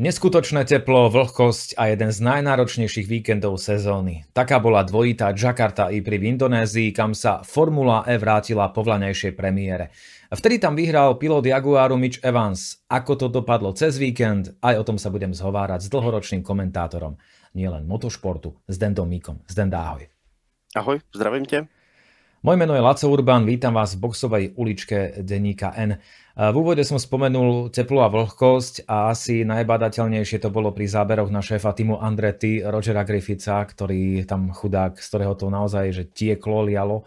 Neskutočné teplo, vlhkosť a jeden z najnáročnejších víkendov sezóny. Taká bola dvojitá Jakarta i pri v Indonézii, kam sa Formula E vrátila po vlaňajšej premiére. Vtedy tam vyhral pilot Jaguaru Mitch Evans. Ako to dopadlo cez víkend, aj o tom sa budem zhovárať s dlhoročným komentátorom nielen motošportu, s Dendom Míkom. Zdenda, ahoj. Ahoj, zdravím tě. Moje meno je Laco Urban, vítam vás v boxovej uličke denníka N. V úvode som spomenul teplo a vlhkosť a asi najbadateľnejšie to bolo pri záberoch na šéfa týmu Andretti, Rogera Griffitha, ktorý tam chudák, z ktorého to naozaj že tieklo, lialo.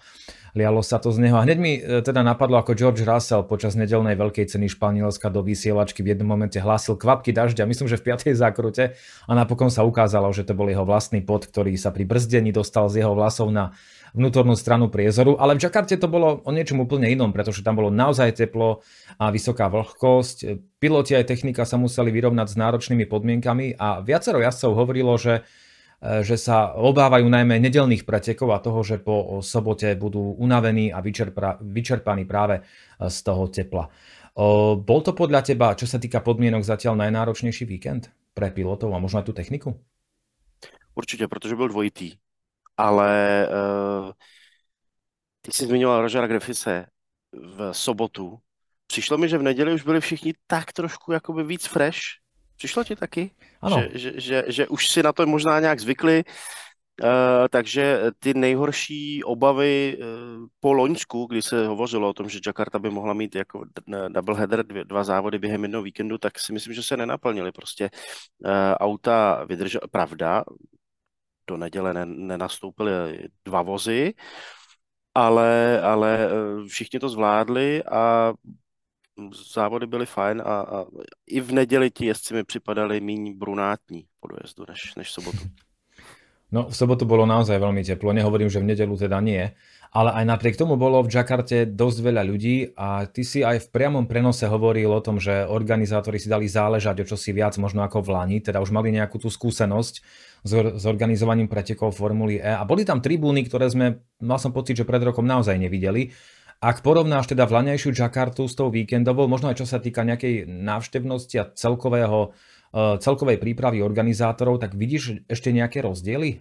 Lialo sa to z neho. A hneď mi e, teda napadlo, ako George Russell počas nedelnej veľkej ceny Španielska do vysielačky v jednom momente hlásil kvapky dažďa, myslím, že v 5. zákrute a napokon sa ukázalo, že to bol jeho vlastný pot, ktorý sa pri brzdení dostal z jeho vlasov na vnútornú stranu priezoru, ale v Jakarte to bolo o niečom úplne inom, pretože tam bolo naozaj teplo a vysoká vlhkosť. Piloti aj technika sa museli vyrovnať s náročnými podmienkami a viacero jazdcov hovorilo, že e, že sa obávajú najmä nedelných pretekov a toho, že po sobote budú unavení a vyčerpa, vyčerpaní práve e, z toho tepla. Bol to podľa teba, čo sa týka podmienok, zatiaľ najnáročnejší víkend pre pilotov a možno aj tú techniku? Určitě, protože byl dvojitý ale uh, ty jsi zmiňoval Rogera Griffise v sobotu. Přišlo mi, že v neděli už byli všichni tak trošku jakoby víc fresh. Přišlo ti taky? Ano. Že, že, že, že už si na to možná nějak zvykli, Uh, takže ty nejhorší obavy uh, po Loňsku, kdy se hovořilo o tom, že Jakarta by mohla mít jako double header, dvě, dva závody během jednoho víkendu, tak si myslím, že se nenaplnily. Prostě uh, auta vydržela, pravda, do neděle nenastoupily dva vozy, ale, ale eh, všichni to zvládli a závody byly fajn a, a i v neděli ti jezdci mi připadali méně brunátní po dojezdu než, než v sobotu. No v sobotu bolo naozaj veľmi teplo, nehovorím, že v nedelu teda nie, ale aj napriek tomu bolo v Jakarte dosť veľa ľudí a ty si aj v priamom prenose hovoril o tom, že organizátori si dali záležať o čosi viac možno ako v Lani, teda už mali nejakú tú skúsenosť s organizovaním pretekov Formuly E a boli tam tribúny, ktoré sme, mal som pocit, že pred rokom naozaj nevideli. Ak porovnáš teda vlaňajšiu Jakartu s tou víkendovou, možno aj čo sa týka nejakej návštevnosti a celkového Eh, celkovej prípravy organizátorov, tak vidíš ještě nějaké rozdíly?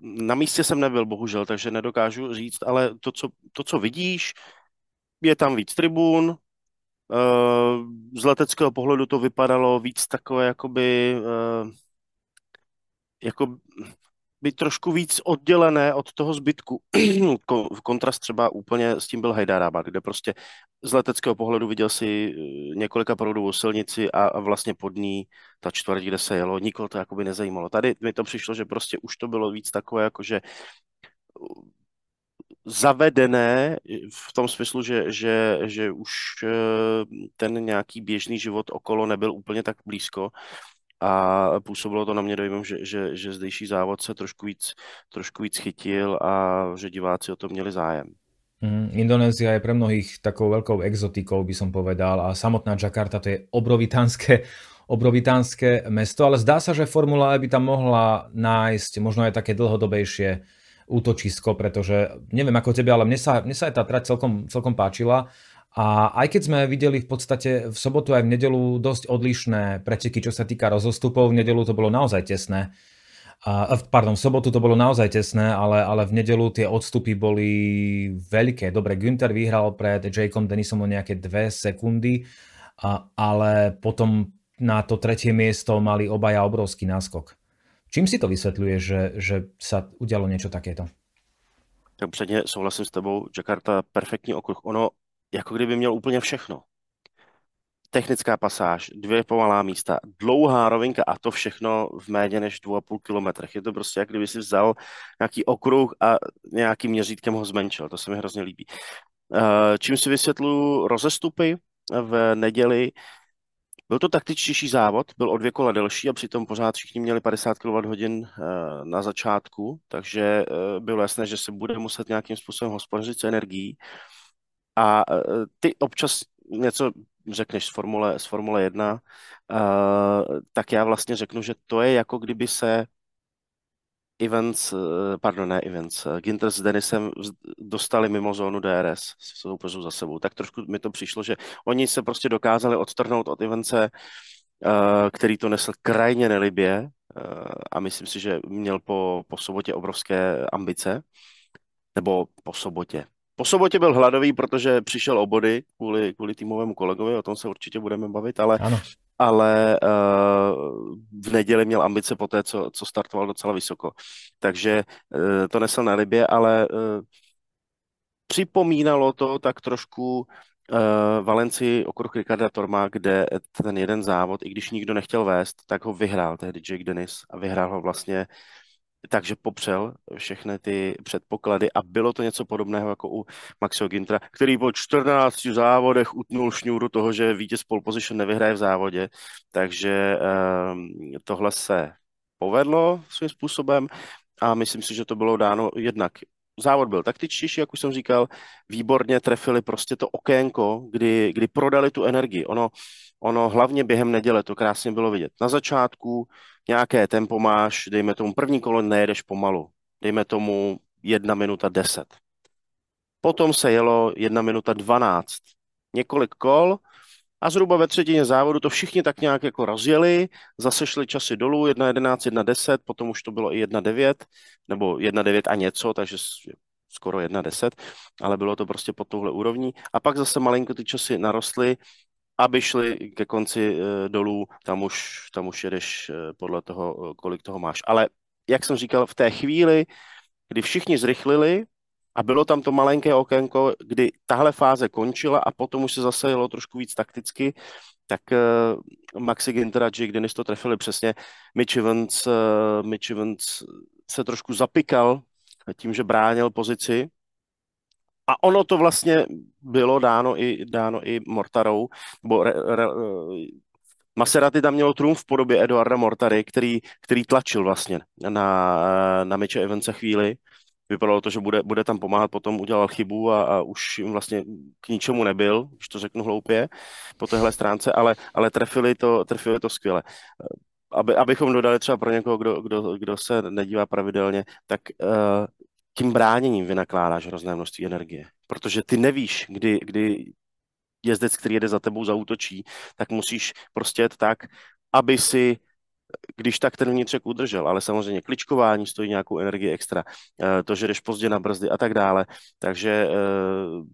Na místě jsem nebyl, bohužel, takže nedokážu říct, ale to, co, to, co vidíš, je tam víc tribun, eh, z leteckého pohledu to vypadalo víc takové jakoby eh, jako být trošku víc oddělené od toho zbytku. v kontrast třeba úplně s tím byl Hyderabad, kde prostě z leteckého pohledu viděl si eh, několika proudovou silnici a, a vlastně pod ní ta čtvrť, kde se jelo, nikoho to jakoby nezajímalo. Tady mi to přišlo, že prostě už to bylo víc takové, jakože uh, zavedené v tom smyslu, že, že, že už eh, ten nějaký běžný život okolo nebyl úplně tak blízko a působilo to na mě dojmem, že, že, že zdejší závod se trošku víc, trošku víc chytil a že diváci o to měli zájem. Mm, Indonézia je pre mnohých takou veľkou exotikou, by som povedal, a samotná Jakarta to je obrovitánske, obrovitánske mesto, ale zdá sa, že Formula E by tam mohla nájsť možno aj také dlhodobejšie útočisko, pretože neviem ako tebe, ale mne sa, mne sa aj tá trať celkom, celkom páčila a aj keď sme videli v podstate v sobotu aj v nedelu dosť odlišné preteky, čo sa týka rozostupov, v nedelu to bolo naozaj tesné. A, pardon, v sobotu to bolo naozaj tesné, ale, ale v nedelu tie odstupy boli veľké. Dobre, Günther vyhral pred Jacom Denisom o nejaké dve sekundy, a, ale potom na to tretie miesto mali obaja obrovský náskok. Čím si to vysvetľuje, že, že sa udialo niečo takéto? Tak předně souhlasím s tebou, Jakarta perfektní okruh. Ono jako kdyby měl úplně všechno. Technická pasáž, dvě pomalá místa, dlouhá rovinka a to všechno v méně než 2,5 kilometrech. Je to prostě, jak kdyby si vzal nějaký okruh a nějakým měřítkem ho zmenšil. To se mi hrozně líbí. Eh, čím si vysvětlu rozestupy v neděli, byl to taktičtější závod, byl o dvě kola delší a přitom pořád všichni měli 50 kWh eh, na začátku, takže eh, bylo jasné, že se bude muset nějakým způsobem hospodařit s energií. A e, ty občas něco řekneš z Formule, z Formule 1, uh, tak já vlastně řeknu, že to je jako kdyby se Evans, eh, pardon, ne eh, Ginter s Denisem dostali mimo zónu DRS soupeřů za sebou. Tak trošku mi to přišlo, že oni se prostě dokázali odtrhnout od Evance, eh, který to nesl krajně nelibě a myslím si, že měl po, po sobotě obrovské ambice. Nebo po sobotě. Po sobotě byl hladový, protože přišel o body kvůli, kvůli týmovému kolegovi, o tom se určitě budeme bavit, ale ano ale uh, v neděli měl ambice po té, co, co startoval docela vysoko. Takže uh, to nesl na libě, ale uh, připomínalo to tak trošku uh, Valenci okruh Ricarda Torma, kde ten jeden závod, i když nikdo nechtěl vést, tak ho vyhrál tehdy Jake Dennis a vyhrál ho vlastně takže popřel všechny ty předpoklady a bylo to něco podobného jako u Maxio Gintra, který po 14 závodech utnul šňůru toho, že vítěz pole position nevyhraje v závodě, takže um, tohle se povedlo svým způsobem a myslím si, že to bylo dáno jednak závod byl taktičtější, jak už jsem říkal, výborně trefili prostě to okénko, kdy, kdy prodali tu energii. Ono, ono hlavně během neděle to krásně bylo vidět. Na začátku nějaké tempo máš, dejme tomu první kolo nejedeš pomalu, dejme tomu jedna minuta deset. Potom se jelo jedna minuta dvanáct. Několik kol a zhruba ve třetině závodu to všichni tak nějak jako rozjeli, zase šli časy dolů, 1.11, 1.10, potom už to bylo i 1.9, nebo 1.9 a něco, takže skoro 1.10, ale bylo to prostě pod touhle úrovní. A pak zase malinko ty časy narostly aby šli ke konci e, dolů, tam už, tam už jedeš e, podle toho, e, kolik toho máš. Ale jak jsem říkal, v té chvíli, kdy všichni zrychlili a bylo tam to malinké okénko, kdy tahle fáze končila a potom už se zase jelo trošku víc takticky, tak uh, Maxi Ginter a Jake Dennis to trefili přesně. Mitch Evans, uh, Mitch Evans se trošku zapikal tím, že bránil pozici a ono to vlastně bylo dáno i, dáno i Mortarou, nebo re, re, Maserati tam mělo trumf v podobě Eduarda Mortary, který, který tlačil vlastně na, na Mitche Evanse chvíli. Vypadalo to, že bude, bude tam pomáhat, potom udělal chybu a, a už jim vlastně k ničemu nebyl, když to řeknu hloupě, po téhle stránce, ale, ale trefili, to, trefili to skvěle. Aby, abychom dodali třeba pro někoho, kdo, kdo, kdo se nedívá pravidelně, tak uh, tím bráněním vynakládáš hrozné množství energie. Protože ty nevíš, kdy, kdy jezdec, který jede za tebou, zautočí, tak musíš prostě jet tak, aby si když tak ten vnitřek udržel, ale samozřejmě kličkování stojí nějakou energii extra, eh, to, že jdeš pozdě na brzdy a tak dále, takže eh,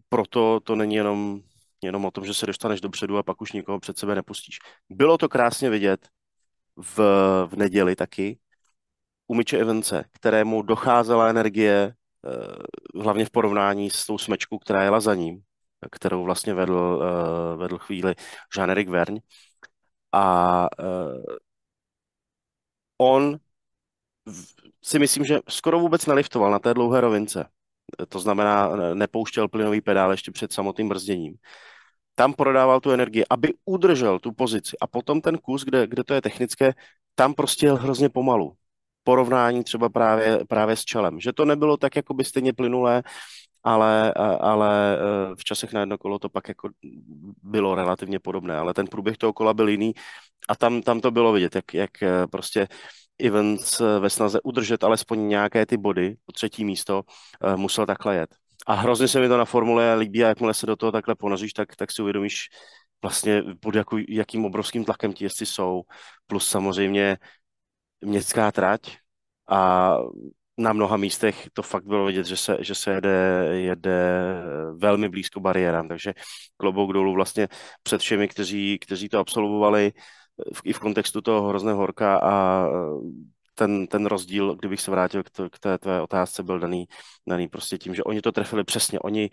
proto to není jenom, jenom o tom, že se dostaneš dopředu a pak už nikoho před sebe nepustíš. Bylo to krásně vidět v, v neděli taky, u Evance, kterému docházela energie, eh, hlavně v porovnání s tou smečkou, která jela za ním, kterou vlastně vedl, eh, vedl chvíli Jean-Éric Vergne. A eh, on si myslím, že skoro vůbec neliftoval na té dlouhé rovince. To znamená, nepouštěl plynový pedál ještě před samotným brzděním. Tam prodával tu energii, aby udržel tu pozici. A potom ten kus, kde, kde to je technické, tam prostě jel hrozně pomalu porovnání třeba právě, právě s čelem. Že to nebylo tak jako by stejně plynulé, ale, ale e, v časech na jedno kolo to pak jako bylo relativně podobné, ale ten průběh toho kola byl jiný a tam, tam to bylo vidět, jak, jak e, prostě Evans e, ve snaze udržet alespoň nějaké ty body, to třetí místo, musel takhle jet. A hrozně se mi to na formule líbí a jakmile se do toho takhle ponoříš, tak, tak si uvědomíš vlastně pod jaký, jakým obrovským tlakem ti jezdci jsou, plus samozřejmě městská trať a na mnoha místech to fakt bylo vidět, že se, že se jede, jede velmi blízko bariérám, takže klobouk dolů vlastně před všemi, kteří, kteří to absolvovali v, i v kontextu toho hrozného horka a ten, ten rozdíl, kdybych se vrátil k, to, k té tvé otázce, byl daný, daný prostě tím, že oni to trefili přesně. Oni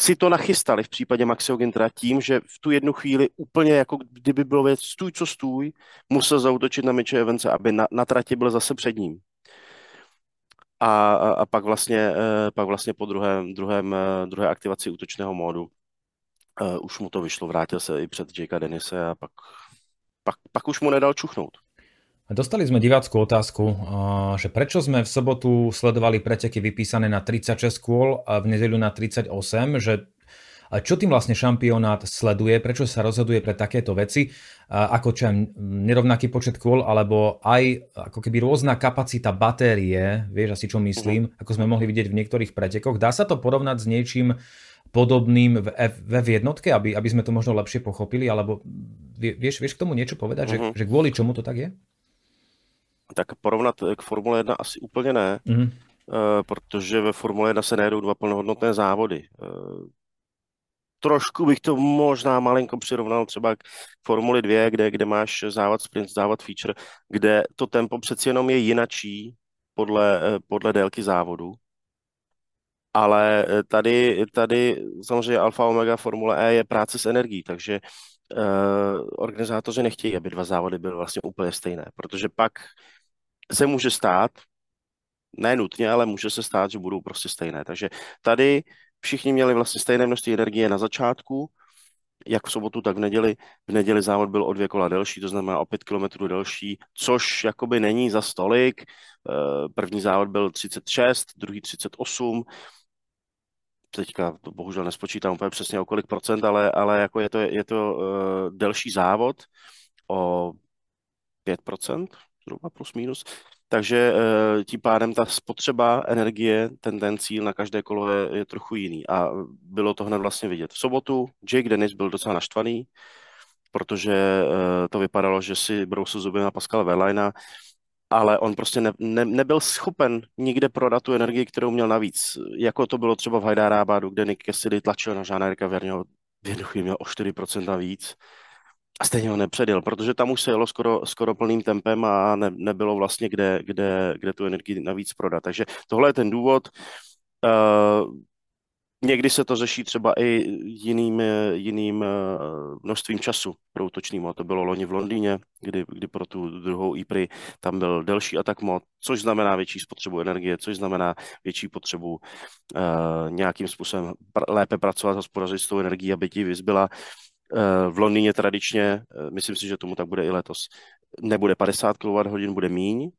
si to nachystali v případě Maxio Gintra tím, že v tu jednu chvíli úplně jako kdyby bylo věc stůj, co stůj, musel zautočit na Mitche Evance, aby na, na trati byl zase před ním. A, a, a pak vlastně, eh, pak vlastně po druhém, druhém, eh, druhé aktivaci útočného módu uh, už mu to vyšlo, vrátil se i před Jakea Denise a pak, pak, pak už mu nedal čuchnout. Dostali sme divácku otázku, že prečo sme v sobotu sledovali preteky vypísané na 36 kôl a v nedeľu na 38, že Čo tým vlastne šampionát sleduje, prečo sa rozhoduje pre takéto veci, ako čo nerovnaký počet kôl, alebo aj ako keby rôzna kapacita batérie, vieš asi čo myslím, uh-huh. ako sme mohli vidieť v niektorých pretekoch. Dá sa to porovnať s niečím podobným v, v jednotke, aby, aby sme to možno lepšie pochopili, alebo vieš, vieš k tomu niečo povedať, uh-huh. že, že kvôli čomu to tak je? Tak porovnat k Formule 1 asi úplně ne. Uh-huh protože ve Formule 1 se nejedou dva plnohodnotné závody. Trošku bych to možná malinko přirovnal třeba k Formuli 2, kde, kde máš závod sprint, závod feature, kde to tempo přeci jenom je jinačí podle, podle délky závodu. Ale tady, tady samozřejmě Alfa Omega Formule E je práce s energií, takže uh, organizátoři nechtějí, aby dva závody byly vlastně úplně stejné, protože pak se může stát, ne nutně, ale může se stát, že budou prostě stejné. Takže tady všichni měli vlastně stejné množství energie na začátku, jak v sobotu, tak v neděli. V neděli závod byl o dvě kola delší, to znamená o pět kilometrů delší, což jakoby není za stolik. Eh, první závod byl 36, druhý 38, teďka to bohužel nespočítám úplně přesně o kolik procent, ale, ale jako je to, je to uh, delší závod o 5%, zhruba plus minus. Takže eh, tím pádem ta spotřeba energie, ten, ten cíl na každé kolo je, je trochu jiný. A bylo to hned vlastně vidět. V sobotu Jake Dennis byl docela naštvaný, protože eh, to vypadalo, že si brousil zuby na Pascal Verlaina, ale on prostě ne, ne, nebyl schopen nikde prodat tu energii, kterou měl navíc. Jako to bylo třeba v Hajdárábádu, kde Nick Cassidy tlačil na Žána Erika Verňo, v jednu měl o 4% víc a stejně ho nepředjel, protože tam už se jelo skoro, skoro plným tempem a ne, nebylo vlastně kde, kde, kde tu energii navíc prodat. Takže tohle je ten důvod. Uh, Někdy se to řeší třeba i jiným, jiným uh, množstvím času pro útočný mod. To bylo loni v Londýně, kdy, kdy pro tu druhou IPRI tam byl delší atak mod, což znamená větší spotřebu energie, což znamená větší potřebu uh, nějakým způsobem pr- lépe pracovat, hospodařit s tou energií, aby ti vyzbyla v Londýně tradičně, eh, myslím si, že tomu tak bude i letos, nebude 50 kWh, bude míň,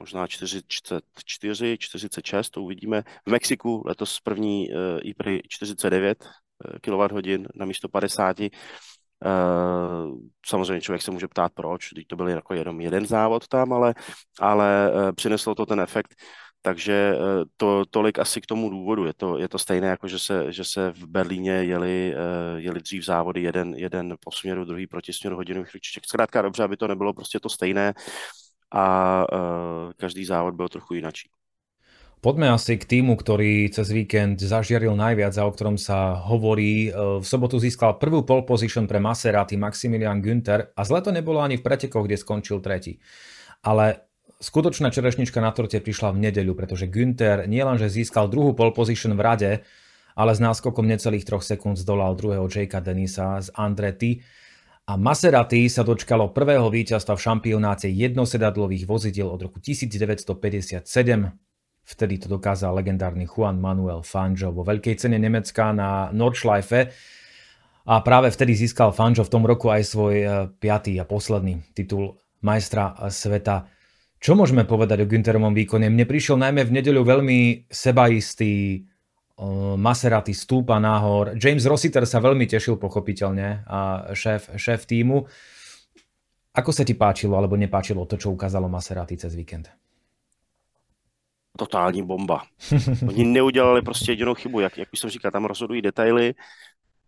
možná 44, 46, to uvidíme. V Mexiku letos první IPRI 49 kWh na místo 50. Uh, samozřejmě člověk se může ptát, proč, teď to byl jako jenom jeden závod tam, ale, ale přineslo to ten efekt, takže eh, to, tolik asi k tomu důvodu. Je to, je to stejné, jako že se, že se v Berlíně jeli, eh, jeli dřív závody, jeden, jeden po směru, druhý proti směru hodinových ručiček. Zkrátka dobře, aby to nebylo prostě to stejné a uh, každý závod byl trochu jinačí. Poďme asi k týmu, ktorý cez víkend zažiaril najviac a o ktorom sa hovorí. V sobotu získal prvú pole position pre Maserati Maximilian Günther a zle to nebolo ani v pretekoch, kde skončil tretí. Ale skutočná čerešnička na torte prišla v nedeľu, pretože Günther nielenže získal druhú pole position v rade, ale s náskokom necelých 3 sekúnd zdolal druhého Jakea Denisa z Andretti a Maserati sa dočkalo prvého víťazstva v šampionáte jednosedadlových vozidiel od roku 1957. Vtedy to dokázal legendárny Juan Manuel Fangio vo veľkej cene Nemecka na Nordschleife a práve vtedy získal Fangio v tom roku aj svoj eh, piatý a posledný titul majstra sveta. Čo môžeme povedať o Günterovom výkone? Mne prišiel najmä v nedeľu veľmi sebaistý, Maserati stúpa nahor. James Rossiter sa veľmi tešil pochopiteľne, a šéf, šéf týmu. Ako sa ti páčilo alebo nepáčilo to, čo ukázalo Maserati cez víkend? Totální bomba. Oni neudělali prostě jedinou chybu, jak, jak už jsem říkal, tam rozhodují detaily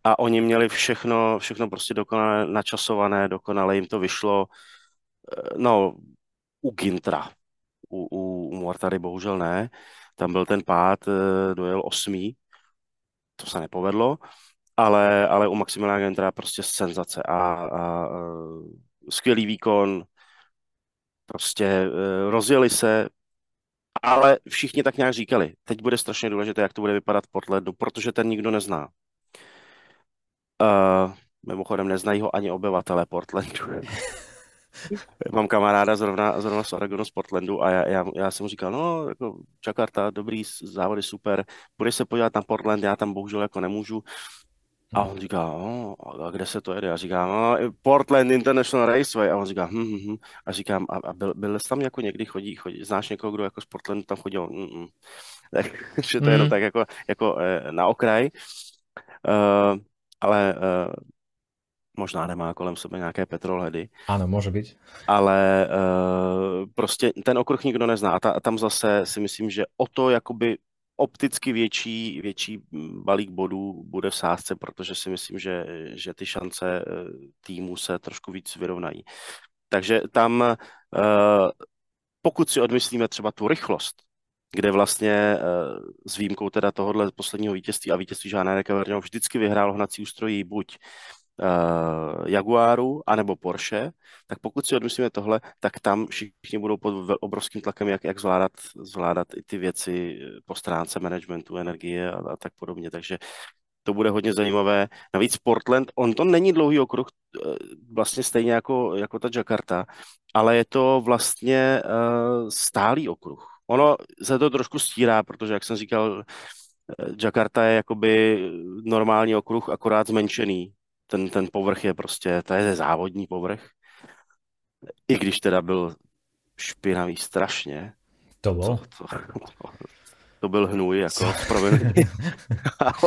a oni měli všechno, všechno prostě dokonale načasované, dokonale jim to vyšlo. No, u Gintra. U, u, u Mortary bohužel ne. Tam byl ten pád, eh, dojel osmý. To se nepovedlo. Ale, ale u Maximiliana Gintra prostě senzace a, a, a skvělý výkon. Prostě eh, rozjeli se, ale všichni tak nějak říkali, teď bude strašně důležité, jak to bude vypadat v Portlandu, protože ten nikdo nezná. Uh, mimochodem neznají ho ani obyvatele Portlandu. Mám kamaráda zrovna, zrovna z Oregonu z Portlandu a já, já, já jsem mu říkal, no, jako Jakarta, dobrý závody, super, budeš se podívat na Portland, já tam bohužel jako nemůžu. A on říká, no, a kde se to jede? A říkám, no, Portland International Raceway. A on říká, hm, hm, hm. A říkám, a, a byl, byl jsi tam jako někdy chodí, chodí, znáš někoho, kdo jako z Portlandu tam chodil? Mm, mm. Takže to je jenom mm. tak jako, jako eh, na okraj. uh, ale uh, možná nemá kolem sebe nějaké petrolhedy. Ano, může být. Ale uh, prostě ten okruh nikdo nezná. A, ta, tam zase si myslím, že o to jakoby opticky větší, větší balík bodů bude v sázce, protože si myslím, že, že ty šance týmu se trošku víc vyrovnají. Takže tam, pokud si odmyslíme třeba tu rychlost, kde vlastně eh, s výjimkou teda tohohle posledního vítězství a vítězství Žána Caverneho vždycky vyhrál hnací ústrojí buď uh, Jaguaru anebo Porsche, tak pokud si odmyslíme tohle, tak tam všichni budou pod obrovským tlakem, jak, jak zvládat, zvládat i ty věci po stránce managementu, energie a, a tak podobně. Takže to bude hodně zajímavé. Navíc Portland, on to není dlouhý okruh, eh, vlastně stejně jako, jako ta Jakarta, ale je to vlastně uh, stálý okruh. Ono se to trošku stírá, protože, jak jsem říkal, eh, Jakarta je jakoby normální okruh, akorát zmenšený. Ten, ten povrch je prostě, to je závodní povrch. I když teda byl špinavý strašně. To bylo? To, to, to byl hnůj, jako ale,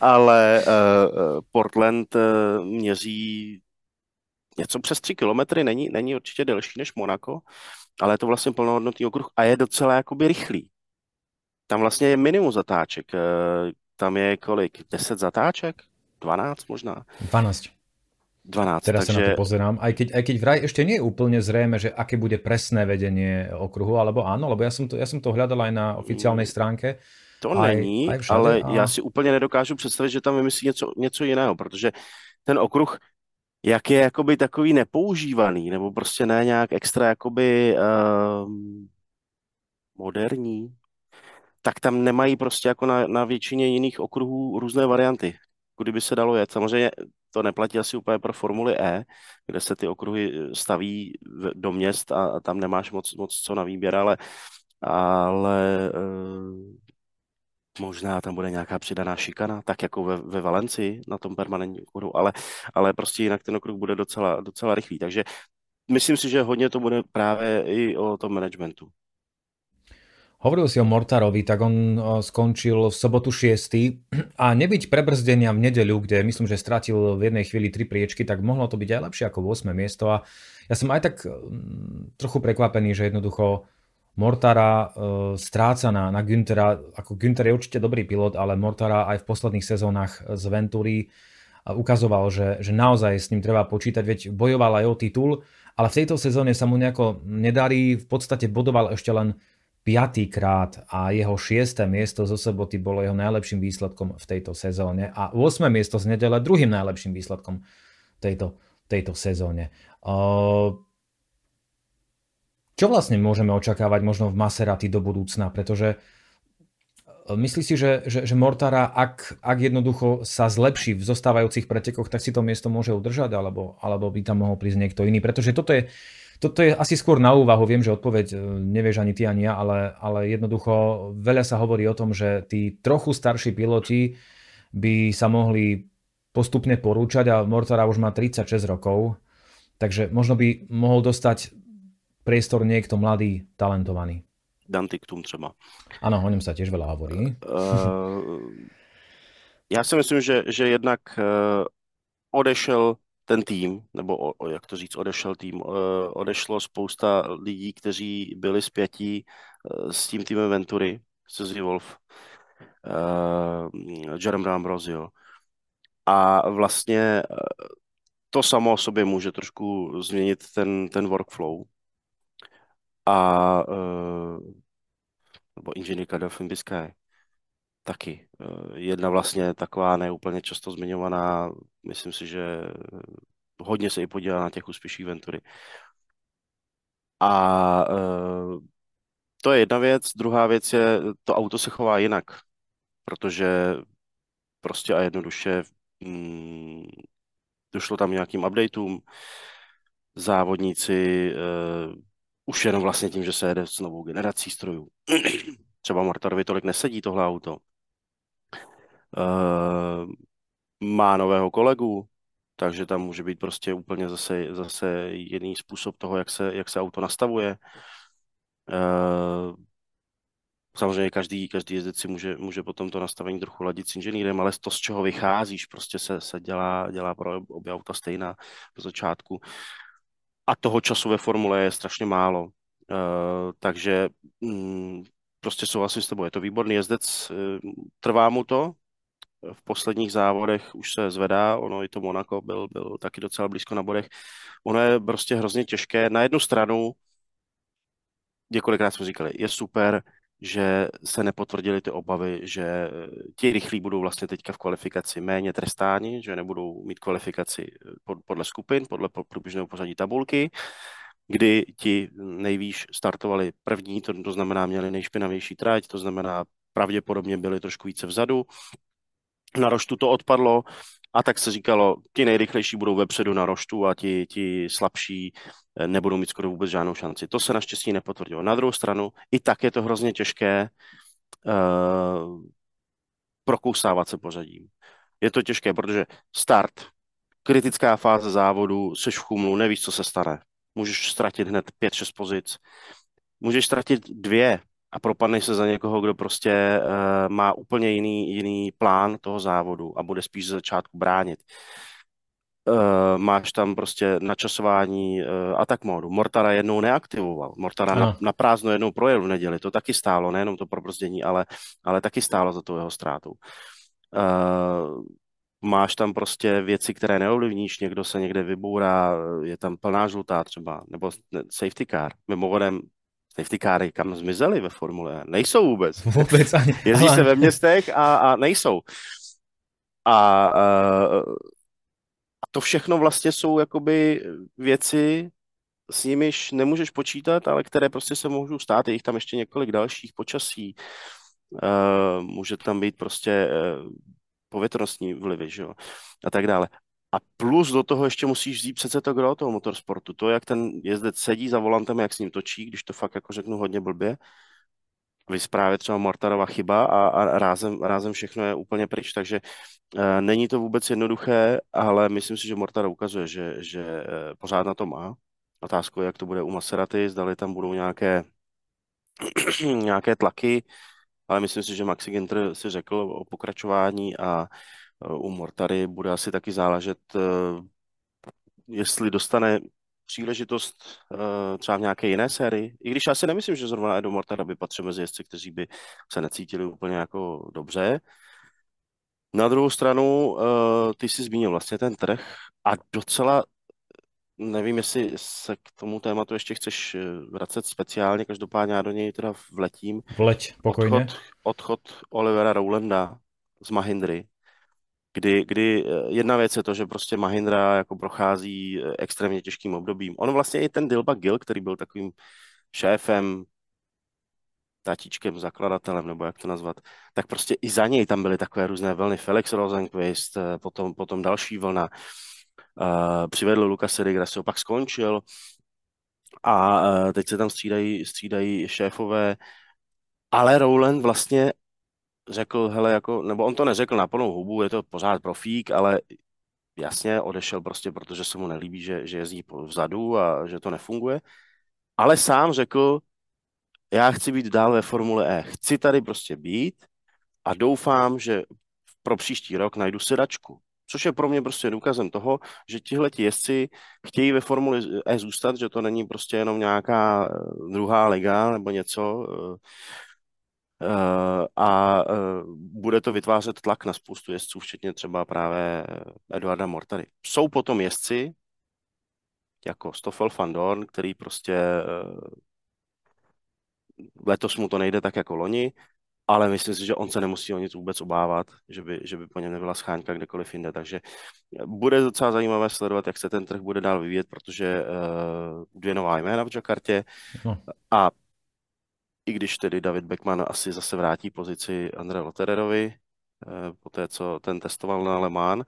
ale uh, Portland uh, měří něco přes tři kilometry, není, není určitě delší než Monako, ale je to vlastně plnohodnotný okruh a je docela jakoby rychlý. Tam vlastně je minimum zatáček. Eh, tam je kolik? 10 zatáček? 12 možná? 12. 12. Teraz takže... sa na to pozerám. Aj keď, aj keď vraj ešte nie je úplne zrejme, že aké bude presné vedenie okruhu, alebo áno, lebo ja som to, ja som to hľadal aj na oficiálnej stránke. To aj, není, aj všade, ale a... já si úplně nedokážu představit, že tam vymyslí něco, něco jiného, protože ten okruh jak je jakoby takový nepoužívaný, nebo prostě ne nějak extra jakoby um, moderní, tak tam nemají prostě jako na, na většině jiných okruhů různé varianty, kdyby se dalo jet. Samozřejmě to neplatí asi úplně pro Formuli E, kde se ty okruhy staví do měst a, a tam nemáš moc, moc co na výběr, ale, ale uh, možná tam bude nějaká přidaná šikana, tak jako ve, ve Valencii na tom permanentním okruhu, ale, ale prostě jinak ten okruh bude docela, docela rychlý. Takže myslím si, že hodně to bude právě i o tom managementu. Hovoril si o Mortarovi, tak on skončil v sobotu 6. a nebyť prebrzdenia v nedeľu, kde myslím, že stratil v jednej chvíli tri priečky, tak mohlo to byť aj lepšie ako 8. miesto a ja som aj tak mm, trochu prekvapený, že jednoducho Mortara uh, stráca na, na Günthera, ako Günther je určite dobrý pilot, ale Mortara aj v posledných sezónach z Venturi uh, ukazoval, že, že naozaj s ním treba počítať, veď bojoval aj o titul, ale v tejto sezóne sa mu nejako nedarí, v podstate bodoval ešte len krát a jeho šiesté miesto zo soboty bolo jeho najlepším výsledkom v tejto sezóne a 8. miesto z nedele druhým najlepším výsledkom tejto, tejto sezóne. Čo vlastne môžeme očakávať možno v Maserati do budúcna? Pretože e, myslíš si, že, že, že Mortara, ak, ak jednoducho sa zlepší v zostávajúcich pretekoch, tak si to miesto môže udržať, alebo, alebo by tam mohol prísť niekto iný? Pretože toto je, toto je asi skôr na úvahu, viem, že odpoveď e, nevieš ani ty, ani ja, ale, ale jednoducho veľa sa hovorí o tom, že tí trochu starší piloti by sa mohli postupne porúčať a Mortara už má 36 rokov, takže možno by mohol dostať priestor niekto mladý, talentovaný. Dantiktum třeba. Ano, o něm se těž veľa hovorí. Uh, já si myslím, že, že jednak uh, odešel ten tým, nebo o, o, jak to říct, odešel tým, uh, odešlo spousta lidí, kteří byli zpětí uh, s tím týmem Ventury, Suzy Wolf, uh, Jeremy Ambrosio. A vlastně to samo o sobě může trošku změnit ten, ten workflow a uh, nebo inženýrka Delfin Biscay taky. Jedna vlastně taková neúplně často zmiňovaná, myslím si, že hodně se i podílá na těch úspěších Ventury. A uh, to je jedna věc. Druhá věc je, to auto se chová jinak, protože prostě a jednoduše mm, došlo tam nějakým updateům, závodníci uh, už jenom vlastně tím, že se jede s novou generací strojů. Třeba Mortarovi tolik nesedí tohle auto. Uh, má nového kolegu, takže tam může být prostě úplně zase, zase jiný způsob toho, jak se, jak se auto nastavuje. Uh, Samozřejmě každý, každý jezdec si může, může potom to nastavení trochu ladit s inženýrem, ale to, z čeho vycházíš, prostě se, se dělá, dělá pro obě auta stejná v začátku. A toho času ve formule je strašně málo. Uh, takže um, prostě souhlasím s tebou, je to výborný jezdec, trvá mu to, v posledních závodech už se zvedá, ono i to Monaco byl, byl taky docela blízko na bodech. Ono je prostě hrozně těžké. Na jednu stranu, několikrát jsme říkali, je super, že se nepotvrdily ty obavy, že ti rychlí budou vlastně teďka v kvalifikaci méně trestáni, že nebudou mít kvalifikaci podle skupin, podle průběžného pořadí tabulky, kdy ti nejvýš startovali první, to, to znamená měli nejšpinavější trať, to znamená pravděpodobně byli trošku více vzadu, na roštu to odpadlo a tak se říkalo, ti nejrychlejší budou vepředu na roštu a ti, ti slabší eh, nebudou mít skoro vůbec žádnou šanci. To se naštěstí nepotvrdilo. Na druhou stranu, i tak je to hrozně těžké uh, prokousávat se pořadím. Je to těžké, protože start, kritická fáze závodu, jsi v chumlu, nevíš, co se stane. Můžeš ztratit hned 5-6 pozic. Můžeš ztratit dvě, a propadneš se za někoho, kdo prostě uh, má úplně jiný, jiný plán toho závodu a bude spíš ze začátku bránit. Uh, máš tam prostě načasování uh, atak modu. Mortara jednou neaktivoval. Mortara na, na prázdno jednou projel v neděli. To taky stálo, nejenom to probrzdění, ale, ale taky stálo za tou jeho ztrátou. Uh, máš tam prostě věci, které neovlivníš, někdo se někde vybourá, je tam plná žlutá třeba, nebo safety car. Mimochodem, safety káry kam zmizely ve Formule Nejsou vůbec. Vůbec ani. Jezdí se ve městech a, a nejsou. A, a to všechno vlastně jsou jakoby věci, s nimiž nemůžeš počítat, ale které prostě se můžou stát. Je jich tam ještě několik dalších počasí. Uh, může tam být prostě uh, povětrnostní vlivy, že jo? a tak dále. A plus do toho ještě musíš vzít přece to gro toho motorsportu. To, jak ten jezdec sedí za volantem, jak s ním točí, když to fakt jako řeknu hodně blbě. Vy právě třeba Mortarova chyba a, a rázem, rázem všechno je úplně pryč, takže e, není to vůbec jednoduché, ale myslím si, že Mortara ukazuje, že, že e, pořád na to má. Otázkou je, jak to bude u Maserati, zdali tam budou nějaké, nějaké tlaky, ale myslím si, že Maxi Ginter si řekl o pokračování a u Mortary bude asi taky záležet, eh, jestli dostane příležitost eh, třeba v nějaké jiné sérii. I když já si nemyslím, že zrovna Edo Mortara by patřil mezi jezdci, kteří by se necítili úplně jako dobře. Na druhou stranu, eh, ty jsi zmínil vlastně ten trh a docela nevím, jestli se k tomu tématu ještě chceš vracet speciálně, každopádně já do něj teda vletím. Vleť, pokojně. Odchod, odchod Olivera Rowlanda z Mahindry kdy, kdy eh, jedna věc je to, že prostě Mahindra jako prochází eh, extrémně těžkým obdobím. On vlastně i ten Dilba Gill, který byl takovým šéfem, tatíčkem, zakladatelem, nebo jak to nazvat, tak prostě i za něj tam byly takové různé vlny. Felix Rosenquist, eh, potom, potom další vlna. Uh, přivedl Lukas kde se opak skončil a uh, teď se tam střídají, střídají šéfové, ale Rowland vlastně řekl, hele, jako, nebo on to neřekl na plnou hubu, je to pořád profík, ale jasně odešel prostě, protože se mu nelíbí, že, že jezdí vzadu a že to nefunguje. Ale sám řekl, já chci být dál ve Formule E. Chci tady prostě být a doufám, že pro příští rok najdu sedačku. Což je pro mě prostě důkazem toho, že tihle jezdci chtějí ve Formuli E zůstat, že to není prostě jenom nějaká eh, druhá liga nebo něco, Eh, a eh, bude to vytvářet tlak na spoustu jezdců, včetně třeba právě Eduarda Mortary. Jsou potom jezdci, jako Stoffel van Dorn, který prostě eh, letos mu to nejde tak jako loni, ale myslím si, že on se nemusí o nic vůbec obávat, že by, že by po něm nebyla scháňka kdekoliv jinde. Takže bude docela zajímavé sledovat, jak se ten trh bude dál vyvíjet, protože uh, dvě nová jména v Jakartě no. a i když tedy David Beckman asi zase vrátí pozici Andre Lottererovi, eh, po té, co ten testoval na Le Mans,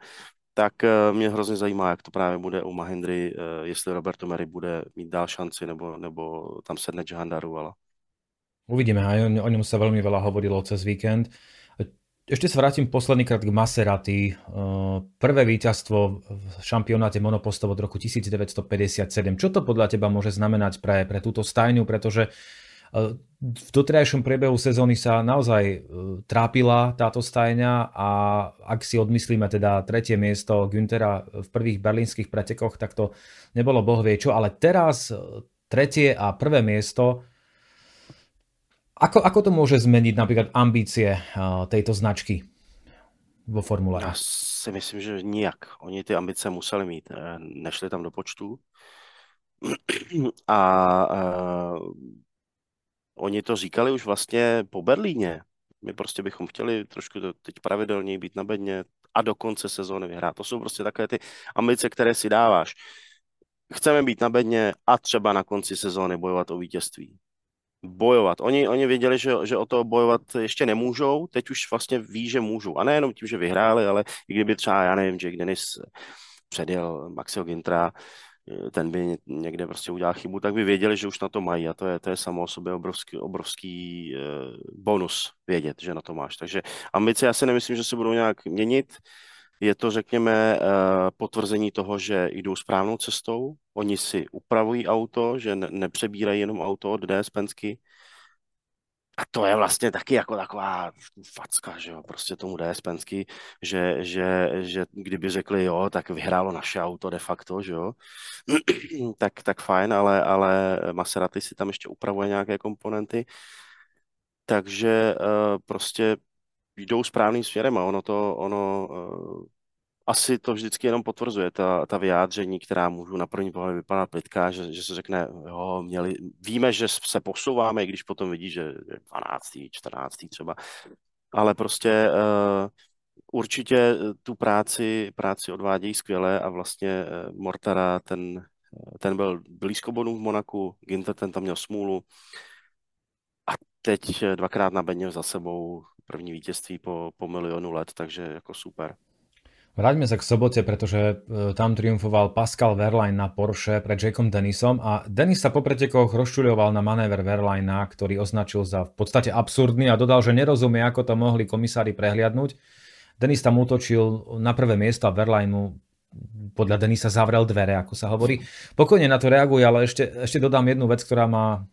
tak eh, mě hrozně zajímá, jak to právě bude u Mahindry, eh, jestli Roberto Mary bude mít dál šanci, nebo, nebo tam sedne Jahandaru, ale... Uvidíme, aj o ňom sa veľmi veľa hovorilo cez víkend. Ešte sa vrátim poslednýkrát k Maserati. Prvé víťazstvo v šampionáte monopostov od roku 1957. Čo to podľa teba môže znamenať pre, pre túto stajňu? Pretože v doterajšom priebehu sezóny sa naozaj e, trápila táto stajňa a ak si odmyslíme teda tretie miesto Günthera v prvých berlínskych pretekoch, tak to nebolo boh vie čo, ale teraz e, tretie a prvé miesto ako, ako to môže zmeniť napríklad ambície e, tejto značky vo Formule Já si myslím, že nijak. Oni ty ambice museli mít. Nešli tam do počtu. A Oni to říkali už vlastně po Berlíně. My prostě bychom chtěli trošku teď pravidelně být na bedně a do konce sezóny vyhrát. To jsou prostě takové ty ambice, které si dáváš. Chceme být na bedně a třeba na konci sezóny bojovat o vítězství. Bojovat. Oni, oni věděli, že, že o to bojovat ještě nemůžou, teď už vlastně ví, že můžou. A nejenom tím, že vyhráli, ale i kdyby třeba, já nevím, Jake Dennis předjel Maxio Gintra, ten by někde prostě udělal chybu, tak by věděli, že už na to mají a to je, to je samo o sobě obrovský, obrovský eh, bonus vědět, že na to máš. Takže ambice já si nemyslím, že se budou nějak měnit. Je to, řekněme, eh, potvrzení toho, že jdou správnou cestou. Oni si upravují auto, že ne, nepřebírají jenom auto od DS Pensky, a to je vlastně taky jako taková facka, že jo, prostě tomu DS Pensky, že, že, že kdyby řekli jo, tak vyhrálo naše auto de facto, že jo, tak, tak fajn, ale, ale Maserati si tam ještě upravuje nějaké komponenty, takže uh, prostě jdou správným směrem a ono to, ono uh, asi to vždycky jenom potvrzuje, ta, ta vyjádření, která můžu na první pohled vypadat plitká, že, že se řekne, jo, měli, víme, že se posouváme, i když potom vidí, že 12. 14. třeba, ale prostě uh, určitě tu práci, práci odvádějí skvěle a vlastně uh, Mortara, ten, ten byl blízko bodů v Monaku, Ginter ten tam měl smůlu a teď dvakrát na Beně za sebou první vítězství po, po milionu let, takže jako super. Vráťme sa k sobote, pretože e, tam triumfoval Pascal Verlaine na Porsche pred Jackom Dennisom a Dennis sa po pretekoch rozčuľoval na manéver Verlaina, ktorý označil za v podstate absurdný a dodal, že nerozumie, ako to mohli komisári prehliadnúť. Dennis tam útočil na prvé miesto a Verlainu podľa Denisa zavrel dvere, ako sa hovorí. Pokojne na to reaguje, ale ešte, ešte dodám jednu vec, ktorá ma